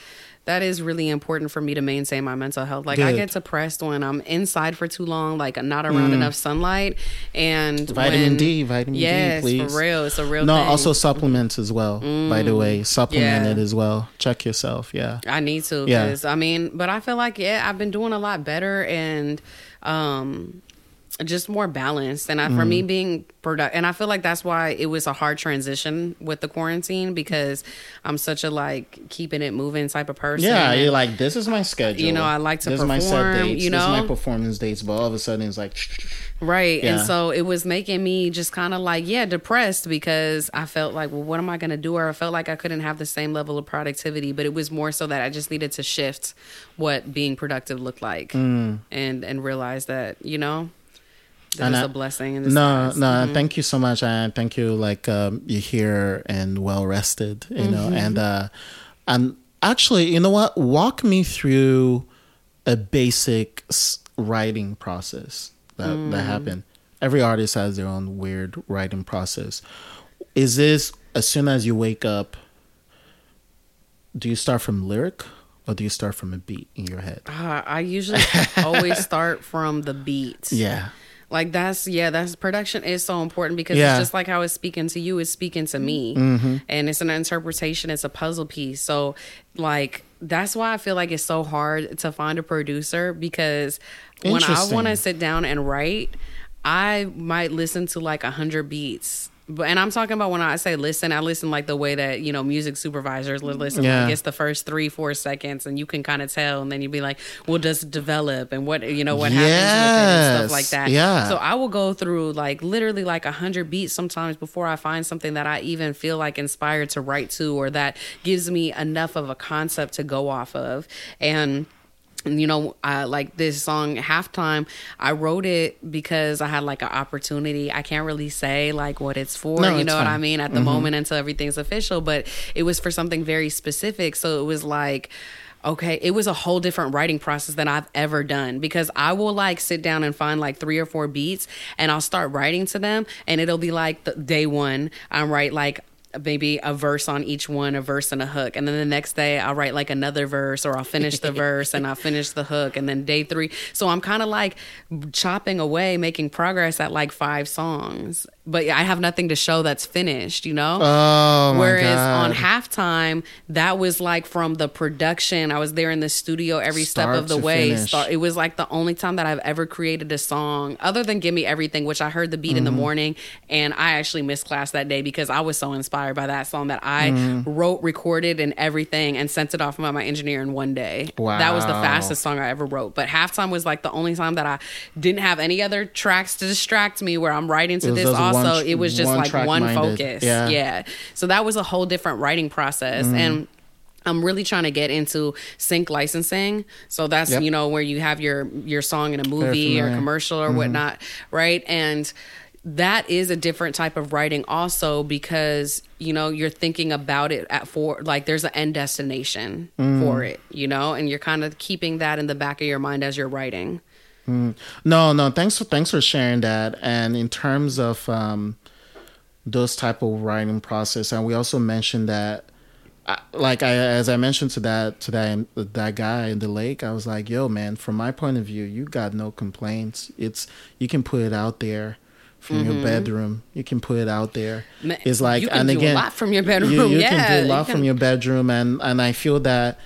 that is really important for me to maintain my mental health. Like I get depressed when I'm inside for too long, like not around enough sunlight and Mm. Vitamin when- D, vitamin yes, D, please. for real. It's a real No, thing. also supplements as well. By the way, supplement Yeah. it as well. Check yourself. Yeah. I need to Yeah. I mean, but I feel like yeah, I've been doing a lot better and um just more balanced and I, for Mm. me being product and I feel like that's why it was a hard transition with the quarantine because I'm such a like keeping it moving type of person. Yeah, and- you're like, this is my schedule. You know, I like to this is my set perform, dates. you This is know? my performance dates. But all of a sudden, it's like, Right. Yeah. And so it was making me just kind of like, yeah, depressed because I felt like, well, what am I going to do? Or I felt like I couldn't have the same level of productivity, but it was more so that I just needed to shift what being productive looked like Mm. and, and realize that, you know, that And is I- a blessing. In no, no. Mhm. Thank you so much, and thank you. Like um, you're here and well rested. You know, Mm-hmm. and uh, and actually, you know what? Walk me through a basic writing process that Mm. that happened. Every artist has their own weird writing process. Is this as soon as you wake up? Do you start from lyric or do you start from a beat in your head? Uh, I usually always start from the beat. Yeah. Like that's yeah, that's production is so important because Yeah. it's just like how it's speaking to you, it's speaking to me. Mm-hmm. And it's an interpretation, it's a puzzle piece. So like that's why I feel like it's so hard to find a producer because when I want to sit down and write, I might listen to like a hundred beats. But and I'm talking about when I say listen, I listen like the way that you know music supervisors listen. Yeah. Like it's the first three, four seconds, and you can kind of tell, and then you'd be like, "Well, does it develop?" And what you know what happens with it and stuff like that. Yeah. So I will go through like literally like a hundred beats sometimes before I find something that I even feel like inspired to write to, or that gives me enough of a concept to go off of, and, you know, I like this song halftime. I wrote it because I had like an opportunity. I can't really say like what it's for, No, you it's know what. I mean, at the mm-hmm. moment until everything's official. But it was for something very specific. So it was like, okay, it was a whole different writing process than I've ever done because I will like sit down and find like three or four beats and I'll start writing to them and it'll be like the day one, I write like maybe a verse on each one, a verse and a hook. And then the next day I'll write like another verse or I'll finish the verse and I'll finish the hook. And then day three. So I'm kind of like chopping away, making progress at like five songs. But I have nothing to show that's finished, you know? Oh, my Whereas on halftime, that was like from the production. I was there in the studio every step of the way. Start, it was like the only time that I've ever created a song other than Give Me Everything, which I heard the beat in Mm-hmm. the morning. And I actually missed class that day because I was so inspired by that song that I Mm-hmm. wrote, recorded, and everything and sent it off by my engineer in one day. Wow. That was the fastest song I ever wrote. But halftime was like the only time that I didn't have any other tracks to distract me where I'm writing to this one also. tr- it was just one like one minded. focus. Yeah. yeah. So that was a whole different writing process. Mm-hmm. And I'm really trying to get into sync licensing. So that's, Yep. you know, where you have your your song in a movie or commercial or whatnot, right? And that is a different type of writing also because you know you're thinking about it at for like there's an end destination for it you know and you're kind of keeping that in the back of your mind as you're writing No, no. Thanks for thanks for sharing that. And in terms of um, those type of writing process, and we also mentioned that, like I as I mentioned to that to that that guy in the lake, I was like, "Yo, man, from my point of view, you got no complaints. It's you can put it out there." From your bedroom, you can put it out there. Mm-hmm. It's like, you can and do a again, lot from your bedroom. You, you Yeah, can do a you lot can- from your bedroom, and and I feel that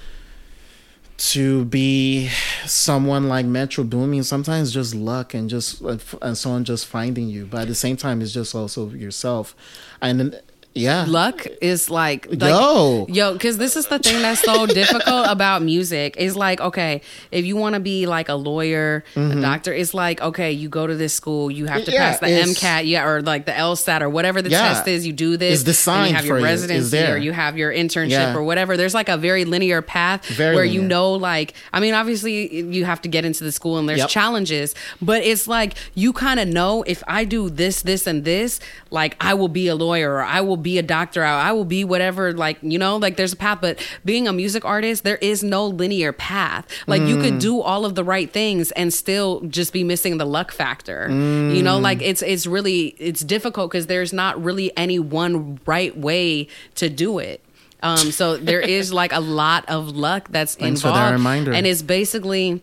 to be someone like Metro Boomin sometimes just luck and just and someone just finding you, but at the same time, it's just also yourself, and yeah, luck is like, like Yo. yo because this is the thing that's so difficult about music is like okay if you want to be like a lawyer a doctor it's like okay you go to this school you have to Mm-hmm. Yeah, pass the mcat yeah or like the lsat or whatever the Yeah. test is you do this It's designed and you have your you. Residency there. or you have your internship Yeah. or whatever there's like a very linear path Very where you know like i mean obviously you have to get into the school and there's Yep. challenges but it's like you kind of know if i do this this and this like i will be a lawyer or i will be a doctor or i will be whatever like you know like there's a path. But being a music artist there is no linear path. Like you Mm. could do all of the right things and still just be missing the luck factor. You know like it's it's really it's difficult because there's not really any one right way to do it. Um so there is like a lot of luck that's Thanks for involved. that reminder. and it's basically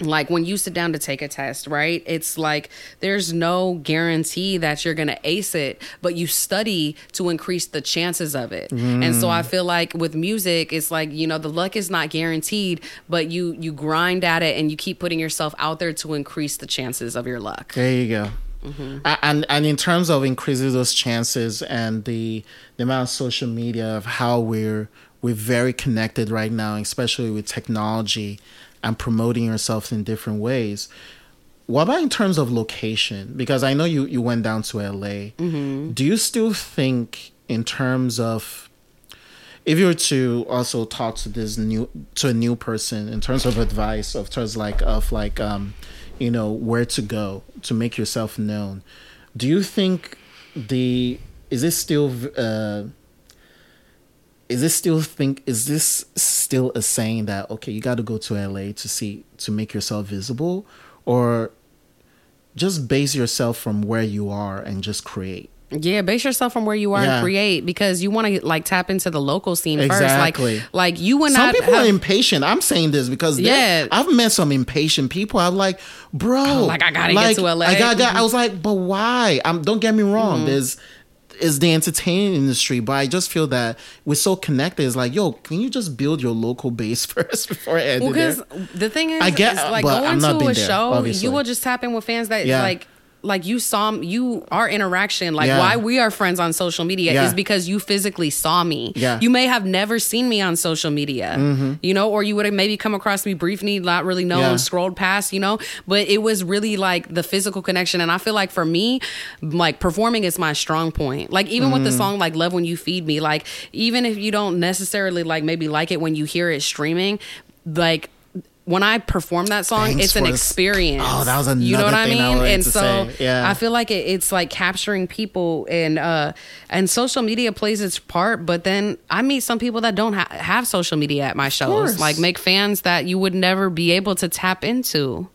like when you sit down to take a test, right? It's like there's no guarantee that you're going to ace it, but you study to increase the chances of it. And so I feel like with music, it's like, you know, the luck is not guaranteed, but you you grind at it and you keep putting yourself out there to increase the chances of your luck. There you go. Mm-hmm. A- And and in terms of increasing those chances and the the amount of social media of how we're we're very connected right now, especially with technology and promoting yourself in different ways. What about in terms of location? Because I know you you went down to LA. Do you still think in terms of if you were to also talk to this new to a new person in terms of advice of terms like of like um you know where to go to make yourself known do you think the is this still uh is this still think is this still a saying that okay you got to go to LA to see to make yourself visible or just base yourself from where you are and just create Yeah, base yourself from where you are Yeah. and create because you want to like tap into the local scene Exactly. first. Like, like you would Some not. people have- are impatient. I'm saying this because yeah. I've met some impatient people. I'm like, bro, like, I gotta get to LA. I, got, got- I was like, but why? Um, don't get me wrong. Mm-hmm. There's is the entertainment industry, but I just feel that we're so connected. It's like, yo, can you just build your local base first before I end Well, because the thing is, I get- is, like going to a there, show, obviously. you will just tap in with fans that Yeah. like. Like you saw you our interaction, like Yeah. why we are friends on social media Yeah. is because you physically saw me. Yeah. You may have never seen me on social media, you know, or you would have maybe come across me briefly, not really known, Yeah. scrolled past, you know. But it was really like the physical connection, and I feel like for me, like performing is my strong point. Like even Mm. with the song like "Love When You Feed Me," like even if you don't necessarily like maybe like it when you hear it streaming, like when I perform that song, Thanks it's an experience. Oh, that was you know what another I mean. I and so. Yeah. I feel like it, it's like capturing people, and uh, and social media plays its part. But then I meet some people that don't ha- have social media at my shows, like make fans that you would never be able to tap into.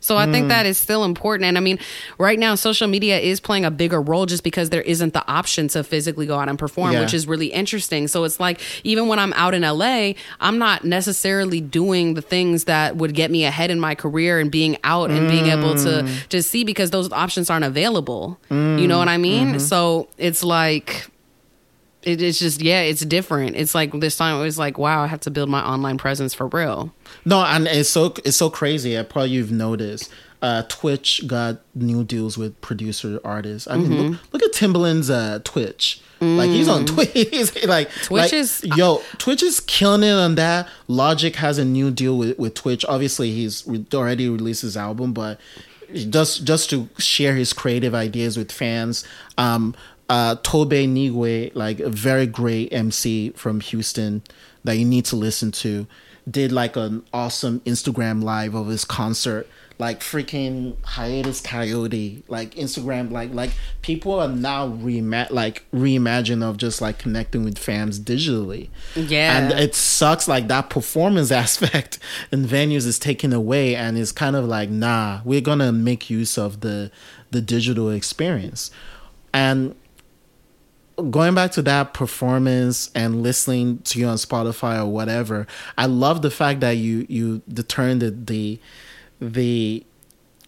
So I Mm. think that is still important. And I mean, right now, social media is playing a bigger role just because there isn't the option to physically go out and perform, Yeah. which is really interesting. So it's like, even when I'm out in LA, I'm not necessarily doing the things that would get me ahead in my career and being out and being able to Mm. just see because those options aren't available. You know what I mean? Mm-hmm. So it's like, it, it's just yeah, it's different. It's like this time it was like, wow, I have to build my online presence for real. No, and it's so it's so crazy. I probably you've noticed. Uh, Twitch got new deals with producer artists. I mean, Mm-hmm. look, look at Timbaland's uh, Twitch. Like he's on Twitch. He's like Mm. Twitch like, is- yo. Twitch is killing it on that. Logic has a new deal with, with Twitch. Obviously, he's re- already released his album, but just just to share his creative ideas with fans. Um, uh, Tobe Nwigwe, like a very great MC from Houston that you need to listen to, did like an awesome Instagram live of his concert. Like freaking Hiatus Kaiyote, like Instagram, like like people are now reima- like reimagine of just like connecting with fans digitally. Yeah. and it sucks like that performance aspect in venues is taken away and it's kind of like nah we're gonna make use of the the digital experience and going back to that performance and listening to you on spotify or whatever i love the fact that you you determined the the, the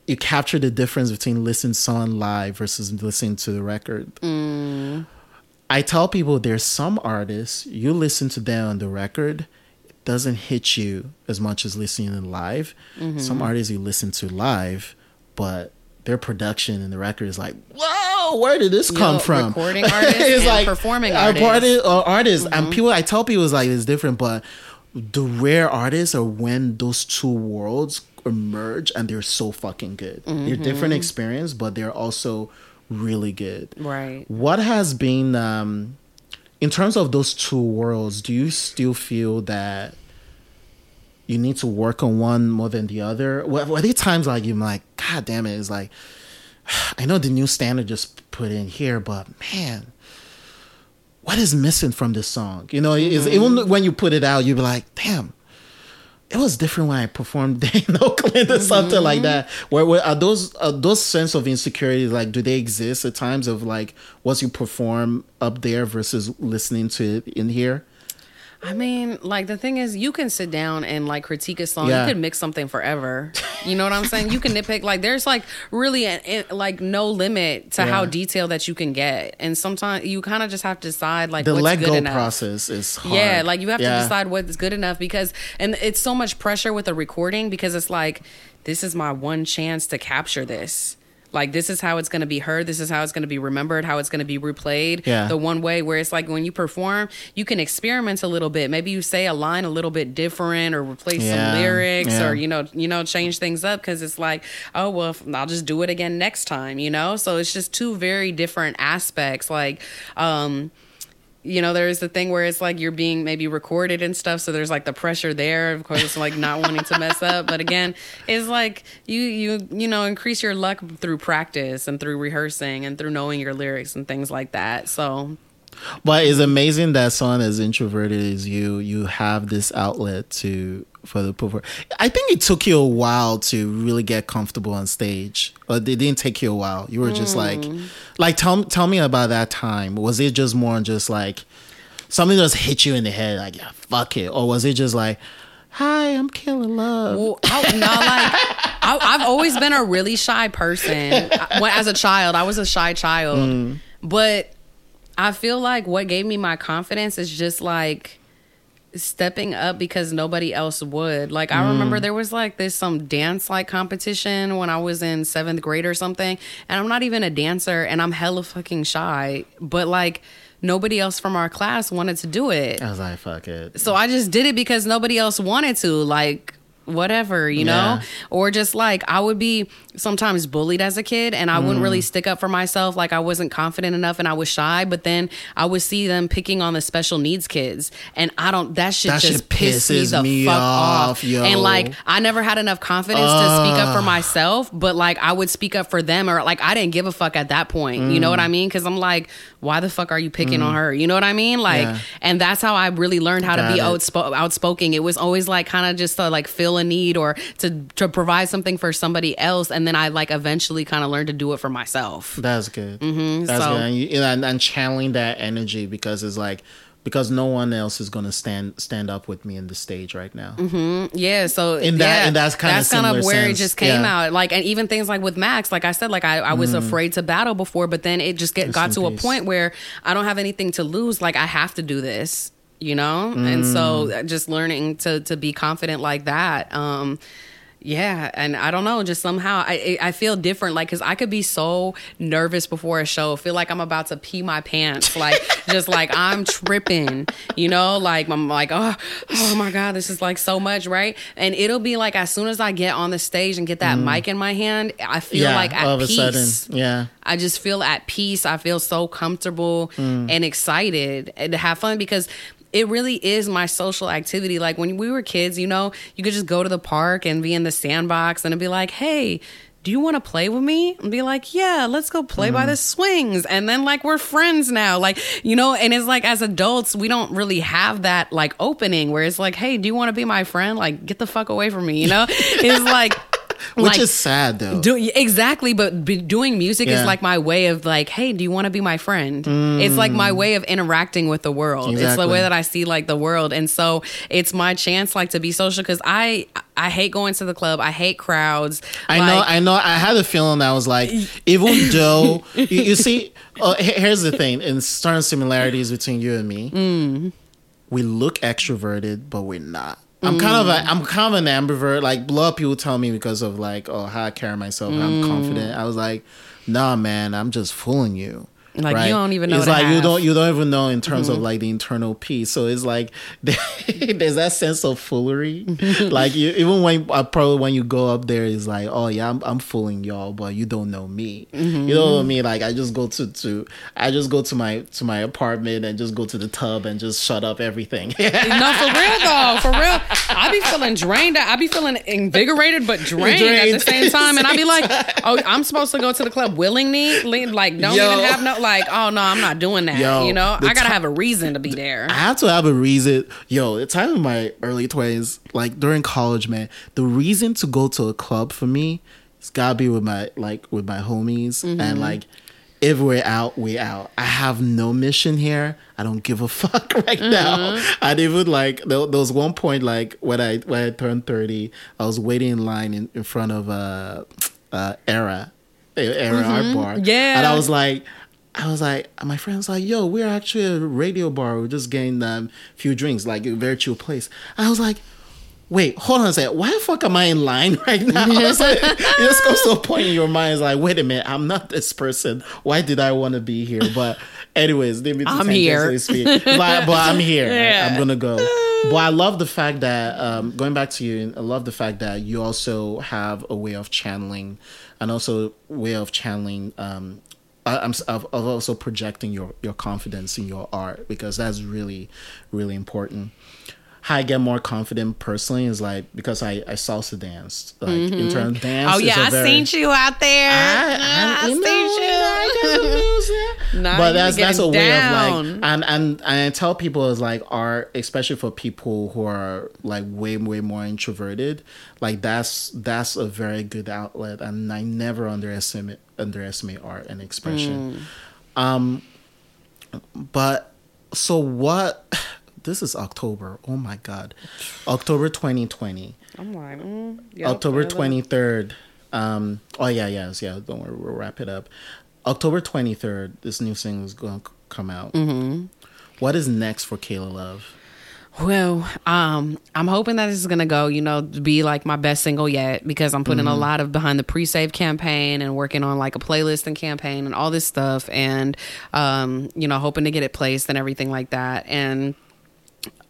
you capture the difference between listening to song live versus listening to the record. Mm. I tell people there's some artists you listen to them on the record, it doesn't hit you as much as listening live. Some mm-hmm. artists you listen to live, but their production in the record is like, whoa, where did this come from? recording artists and performing I artists. party- uh, artists, and people. I tell people it's like it's different, but the rare artists are when those two worlds emerge and they're so fucking good. They're different experience, but they're also really good. Right. What has been um in terms of those two worlds, do you still feel that you need to work on one more than the other? Were, were there times like you're like, God damn it, it's like I know the new standard just put in here, but man, what is missing from this song? You know, is even mm-hmm. when you put it out, you'd be like, damn, it was different when I performed in Oakland or something like mm-hmm. that. Where, where are those are those sense of insecurity like do they exist at times of like once you perform up there versus listening to it in here? I mean, like the thing is, you can sit down and like critique a song. Yeah. You could mix something forever. You know what I'm saying? You can nitpick. Like there's like really an, it, like no limit to how detailed that you can get, and sometimes you kind of just have to decide like The what's let good go enough. process is hard. Yeah, like you have Yeah. to decide what's good enough because, and it's so much pressure with a recording because it's like, this is my one chance to capture this. Like this is how it's going to be heard. This is how it's going to be remembered. How it's going to be replayed. Yeah. The one way where it's like when you perform, you can experiment a little bit. Maybe you say a line a little bit different, or replace Yeah, some lyrics, yeah. or you know, you know, change things up because it's like, oh well, if- I'll just do it again next time. You know, so it's just two very different aspects. Like, um, you know, there's the thing where it's like you're being maybe recorded and stuff, so there's like the pressure there, of course, like not wanting to mess up. But again, it's like you you you know increase your luck through practice and through rehearsing and through knowing your lyrics and things like that. So But it's amazing that someone as introverted as you, you have this outlet to for the perform. I think it took you a while to really get comfortable on stage, or it didn't take you a while. You were just like, mm. like tell tell me about that time. Was it just more just like something just hit you in the head, like yeah, fuck it, or was it just like, hi, I'm Kaila Love. Well, I, no, like I, I've always been a really shy person. I- When, as a child, I was a shy child, mm. but I feel like what gave me my confidence is just like stepping up because nobody else would. Like I mm. remember there was like this some dance like competition when I was in seventh grade or something, and I'm not even a dancer, and I'm hella fucking shy, but like. Nobody else from our class wanted to do it. I was like, fuck it. So I just did it because nobody else wanted to. Like, whatever, you know? Or just like I would be sometimes bullied as a kid and I wouldn't Mm. really stick up for myself. Like I wasn't confident enough and I was shy. But then I would see them picking on the special needs kids. And I don't, that shit That just shit pissed me pisses the me fuck off, off. yo. And like, I never had enough confidence to speak up for myself, but like I would speak up for them or like I didn't give a fuck at that point. You know what I mean? Cause I'm like, why the fuck are you picking on her? You know what I mean? Like, Yeah. and that's how I really learned how to be it. outspoken. It was always like kind of just to like fill a need or to to provide something for somebody else, and then I like eventually kind of learned to do it for myself. That's good. Mm-hmm, That's so- good. And, you, and, and channeling that energy because it's like because no one else is gonna stand stand up with me in the stage right now. Mm-hmm. Yeah, so In that- yeah, in that kinda that's kind of where it just came yeah. out. Like, and even things like with Max, like I said, like I, I was afraid to battle before, but then it just get Rest got to a point where I don't have anything to lose. Like I have to do this, you know. And so Mm. just learning to to be confident like that. Um, yeah, and I don't know, just somehow I I feel different, like because I could be so nervous before a show, feel like I'm about to pee my pants, like just like I'm tripping, you know, like I'm like oh oh my god, this is like so much, right? And it'll be like as soon as I get on the stage and get that mic in my hand, I feel Mm. yeah, like at all of a peace. sudden, yeah. I just feel at peace. I feel so comfortable Mm. and excited and to have fun because it really is my social activity. Like when we were kids, you know, you could just go to the park and be in the sandbox and it'd be like, hey, do you want to play with me? And be like, yeah, let's go play Mm. by the swings. And then like we're friends now. Like, you know, and it's like as adults, we don't really have that like opening where it's like, hey, do you want to be my friend? Like, get the fuck away from me, you know? it's like Which like, is sad though. do, exactly, but be, doing music Yeah. is like my way of like, hey, do you want to be my friend? It's like my way of interacting with the world. It's the way that I see like the world, and so it's my chance like to be social because I I hate going to the club. I hate crowds. I know, I know. I had a feeling that was like, even though you, you see, uh, here's the thing: in certain similarities between you and me, Mm. we look extroverted, but we're not. I'm kind of a, I'm kind of an ambivert. Like a lot of people tell me because of like, oh, how I carry myself, Mm. I'm confident. I was like, nah, man, I'm just fooling you. Like, you don't even know It's like you have. don't you don't even know in terms Mm-hmm. of like the internal peace. So it's like there's that sense of foolery. like you, even when uh, probably when you go up there, it's like, oh yeah, I'm, I'm fooling y'all, but you don't know me. Mm-hmm. You know what I mean? Like I just go to to I just go to my to my apartment and just go to the tub and just shut up everything. no, for real though, for real. I be feeling drained. I be feeling invigorated but drained, at the same time. And I be like, oh, I'm supposed to go to the club willingly, like don't Yo. even have no like, oh no, I'm not doing that. Yo, you know, I gotta ti- have a reason to be there. I have to have a reason. Yo, the time in my early twenties, like during college, man, the reason to go to a club for me, it's gotta be with my like with my homies and like if we're out, we're out. I have no mission here. I don't give a fuck right now. And even like there, there was one point like when I when I turned thirty, I was waiting in line in, in front of uh uh era era art bar. Yeah. And I was like I was like, my friend's like, yo, we're actually a radio bar. We're just getting um, a few drinks, like a very chill place. I was like, wait, hold on a second. Why the fuck am I in line right now? So it just comes to a point in your mind, it's like, wait a minute, I'm not this person. Why did I want to be here? But anyways, to I'm here. But, but I'm here. Yeah. I'm gonna go. But I love the fact that um, going back to you, I love the fact that you also have a way of channeling, and also way of channeling. Um, I- I'm of, of also projecting your your confidence in your art because that's really really important. How I get more confident personally is like because I I salsa danced like in terms of dance. Oh yeah, I very, seen you out there. I, I, I you know, seen I got some you. music. Nah, but that's that's a getting way of down. like and and and I tell people is like art, especially for people who are like way way more introverted. Like that's that's a very good outlet, and I never underestimate underestimate art and expression. Um, but so what? This is October. Oh my god, October twenty twenty. I'm like, mm, yep, October twenty third. Um. Oh yeah, yes, yeah. Don't worry, we'll wrap it up. October twenty third. This new single is going to come out. Mm-hmm. What is next for Kaila Love? Well, um, I'm hoping that this is gonna go, you know, be like my best single yet because I'm putting a lot of behind the pre-save campaign and working on like a playlist and campaign and all this stuff and um, you know, hoping to get it placed and everything like that. And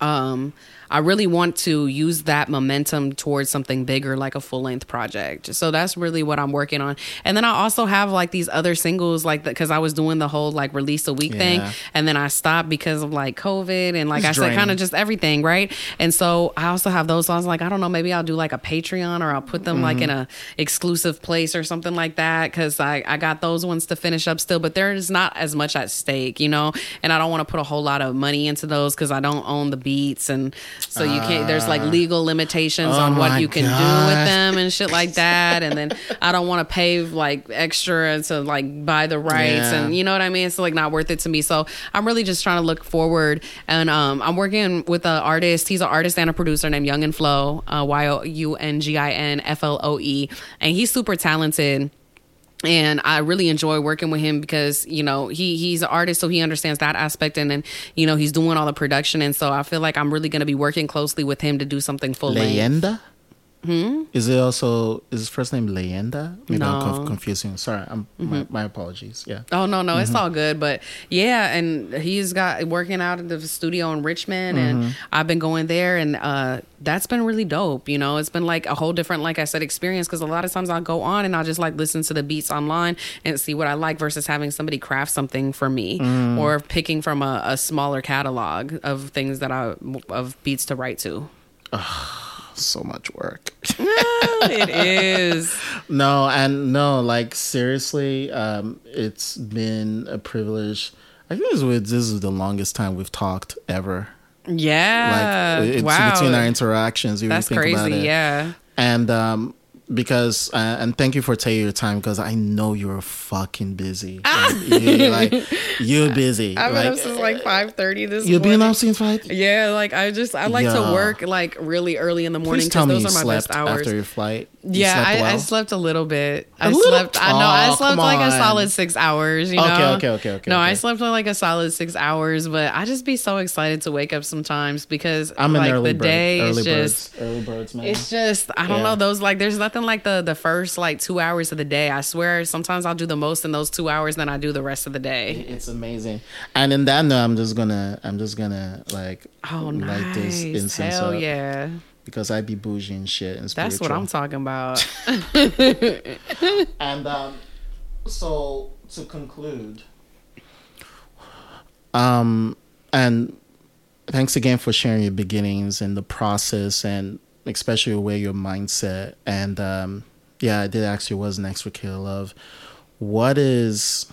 um I really want to use that momentum towards something bigger like a full-length project. So that's really what I'm working on. And then I also have like these other singles like cuz I was doing the whole like release a week thing and then I stopped because of like COVID and like It's I said kind of just everything, right? And so I also have those songs like I don't know, maybe I'll do like a Patreon or I'll put them like in Mm-hmm. a exclusive place or something like that cuz I I got those ones to finish up still, but there is not as much at stake, you know? And I don't want to put a whole lot of money into those cuz I don't own the beats and So you can't. There's like legal limitations Oh on what my you can do with them and shit like that. And then I don't want to pay like extra to like buy the rights Yeah. and you know what I mean. It's like not worth it to me. So I'm really just trying to look forward. And um, I'm working with an artist. He's an artist and a producer named Younginfloe. Uh, y o u n g i n f l o e, and he's super talented and I really enjoy working with him because you know he he's an artist, so he understands that aspect, and then you know he's doing all the production, and so I feel like I'm really going to be working closely with him to do something full length. Hmm? Is it also is his first name Leyenda? Maybe I'm Mm-hmm. conf- confusing. Sorry, I'm, my, my apologies. Yeah. Oh no, no, Mm-hmm. it's all good. But yeah, and he's got working out at the studio in Richmond, Mm-hmm. and I've been going there, and uh, that's been really dope. You know, it's been like a whole different, like I said, experience. Because a lot of times I'll go on and I'll just like listen to the beats online and see what I like, versus having somebody craft something for me Mm. or picking from a, a smaller catalog of things that I of beats to write to. So much work. it is. no, and no, like seriously, um, it's been a privilege. I think this, is the longest time we've talked ever. Yeah. like it's wow. between our interactions. That's think about crazy. Yeah. and um because uh, and thank you for taking your time because I know you're fucking busy. Like, you, like you're busy. I've been like, up since like five thirty this morning. You've morning. been up since five. Yeah, like I just I like Yeah. to work like really early in the morning because me those you are my slept best hours. after your flight. You yeah, slept I, I slept a little bit. A I little? slept. I know. I Oh, slept like a solid six hours. You know. Okay, okay, okay, okay, No, I okay. slept like a solid six hours, but I just be so excited to wake up sometimes because I'm an like early the bird. day early is just. birds. Early birds, man. It's just I don't Yeah. know those like there's nothing like the the first like two hours of the day. I swear sometimes I'll do the most in those two hours than I do the rest of the day. It's amazing. And in that note, I'm just gonna, I'm just gonna like Oh, light nice! this incense Hell up yeah! because I be bougie and shit and That's what. I'm talking about. And um, so to conclude, um, and thanks again for sharing your beginnings and the process, and especially where your mindset. And um, yeah, I did ask you what's next for Kaila Love. What is?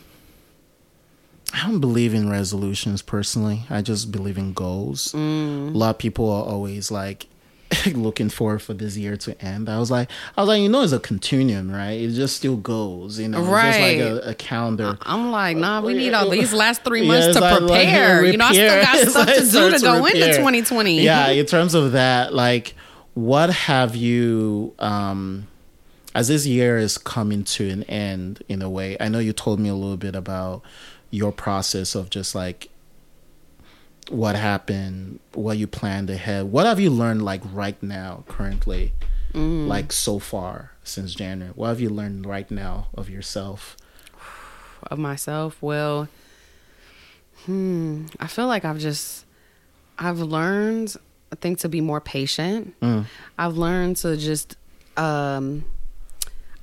I don't believe in resolutions personally. I just believe in goals. A lot of people are always like looking forward for this year to end. I was like, I was like, you know, it's a continuum, right? It just still goes, you know, it's just like a, a calendar. I'm like, nah, we need all these last three months it's to like- like prepare. you know, I still got stuff like to do start to go into 2020. Yeah, in terms of that, like, what have you, um, as this year is coming to an end in a way? I know you told me a little bit about your process of just like what happened, what you planned ahead. What have you learned, like, right now, currently, Mm. like, so far since January? What have you learned right now of yourself? of myself. Well, hmm, I feel like I've just I've learned I think to be more patient. I've learned to just um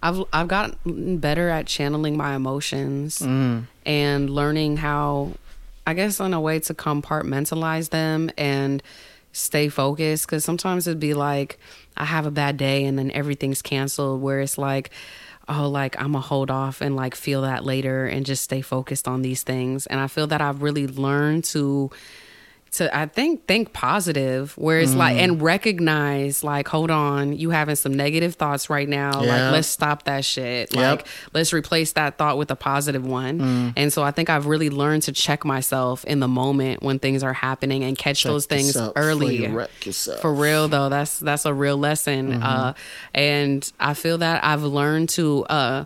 I've I've gotten better at channeling my emotions and learning how I guess in a way to compartmentalize them and stay focused. Cuz sometimes it'd be like I have a bad day and then everything's canceled where it's like oh like I'm gonna hold off and like feel that later and just stay focused on these things. And I feel that I've really learned to to I think think positive where it's like Mm. and recognize like hold on you having some negative thoughts right now Yeah. like let's stop that shit Yep. Mm. like let's replace that thought with a positive one and so I think I've really learned to check myself in the moment when things are happening and catch Check those things early you wreck yourself. for real though that's that's a real lesson Mm-hmm. uh and I feel that I've learned to uh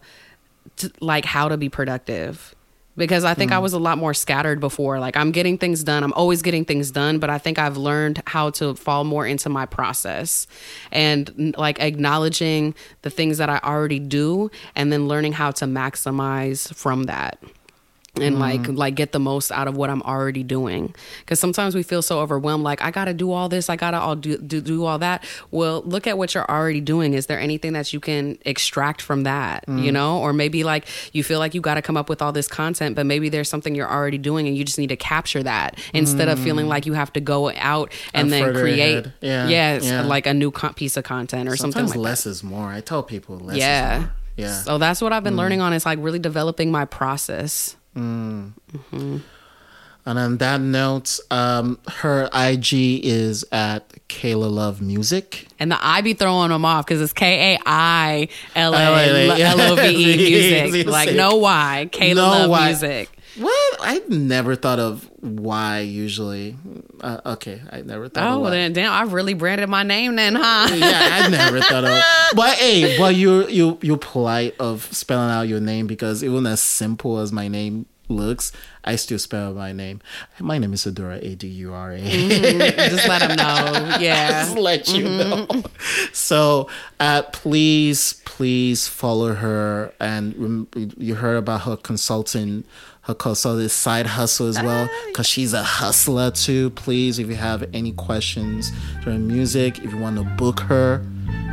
to, like how to be productive because I think I mm. was a lot more scattered before. Like I'm getting things done. I'm always getting things done, but I think I've learned how to fall more into my process and like acknowledging the things that I already do and then learning how to maximize from that and like mm-hmm. like get the most out of what I'm already doing. Because sometimes we feel so overwhelmed, like I got to do all this, I got to all do, do do all that. Well, look at what you're already doing. Is there anything that you can extract from that? You mm. know, or maybe like you feel like you got to come up with all this content, but maybe there's something you're already doing, and you just need to capture that instead of feeling mm. like you have to go out and, And then create. Yeah, yes, yeah. like a new co- piece of content or something like that. less is more. I tell people less Yeah. is more. Yeah. So that's what I've been mm. learning on is like really developing my process. And on that note, um, her IG is at Kaila Love Music. And the I be throwing them off because it's K A I L A L O V E music. Like no Y, Kaila Love music. What? I never thought of why usually. Uh, okay, I never thought Oh of then damn, I've really branded my name then, huh? yeah, I never thought of. But hey, but you you you polite of spelling out your name because even as simple as my name looks, I still spell my name. My name is Adura A D U R A. Just let them know. Yeah. Just let you know. So, uh, please, please follow her. And rem- you heard about her consulting, her so this side hustle as well, because she's a hustler too. Please, if you have any questions during music, if you want to book her,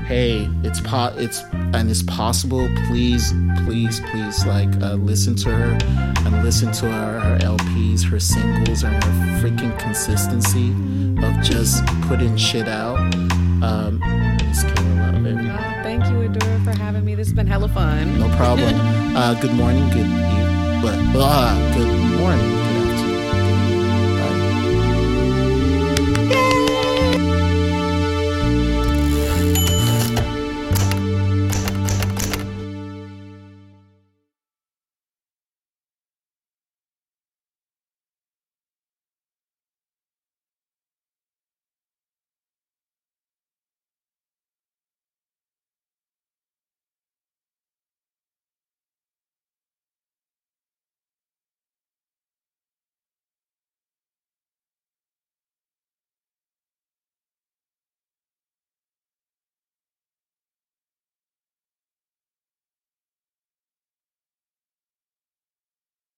hey, it's po- it's and it's possible. Please, please, please, like uh, listen to her and listen to her, her LPs, her singles, and her freaking consistency of just putting shit out. Um, it's Kaila Love, baby. Oh, thank you, Adura, for having me. This has been hella fun. No problem. uh, good morning, good eve- but good morning,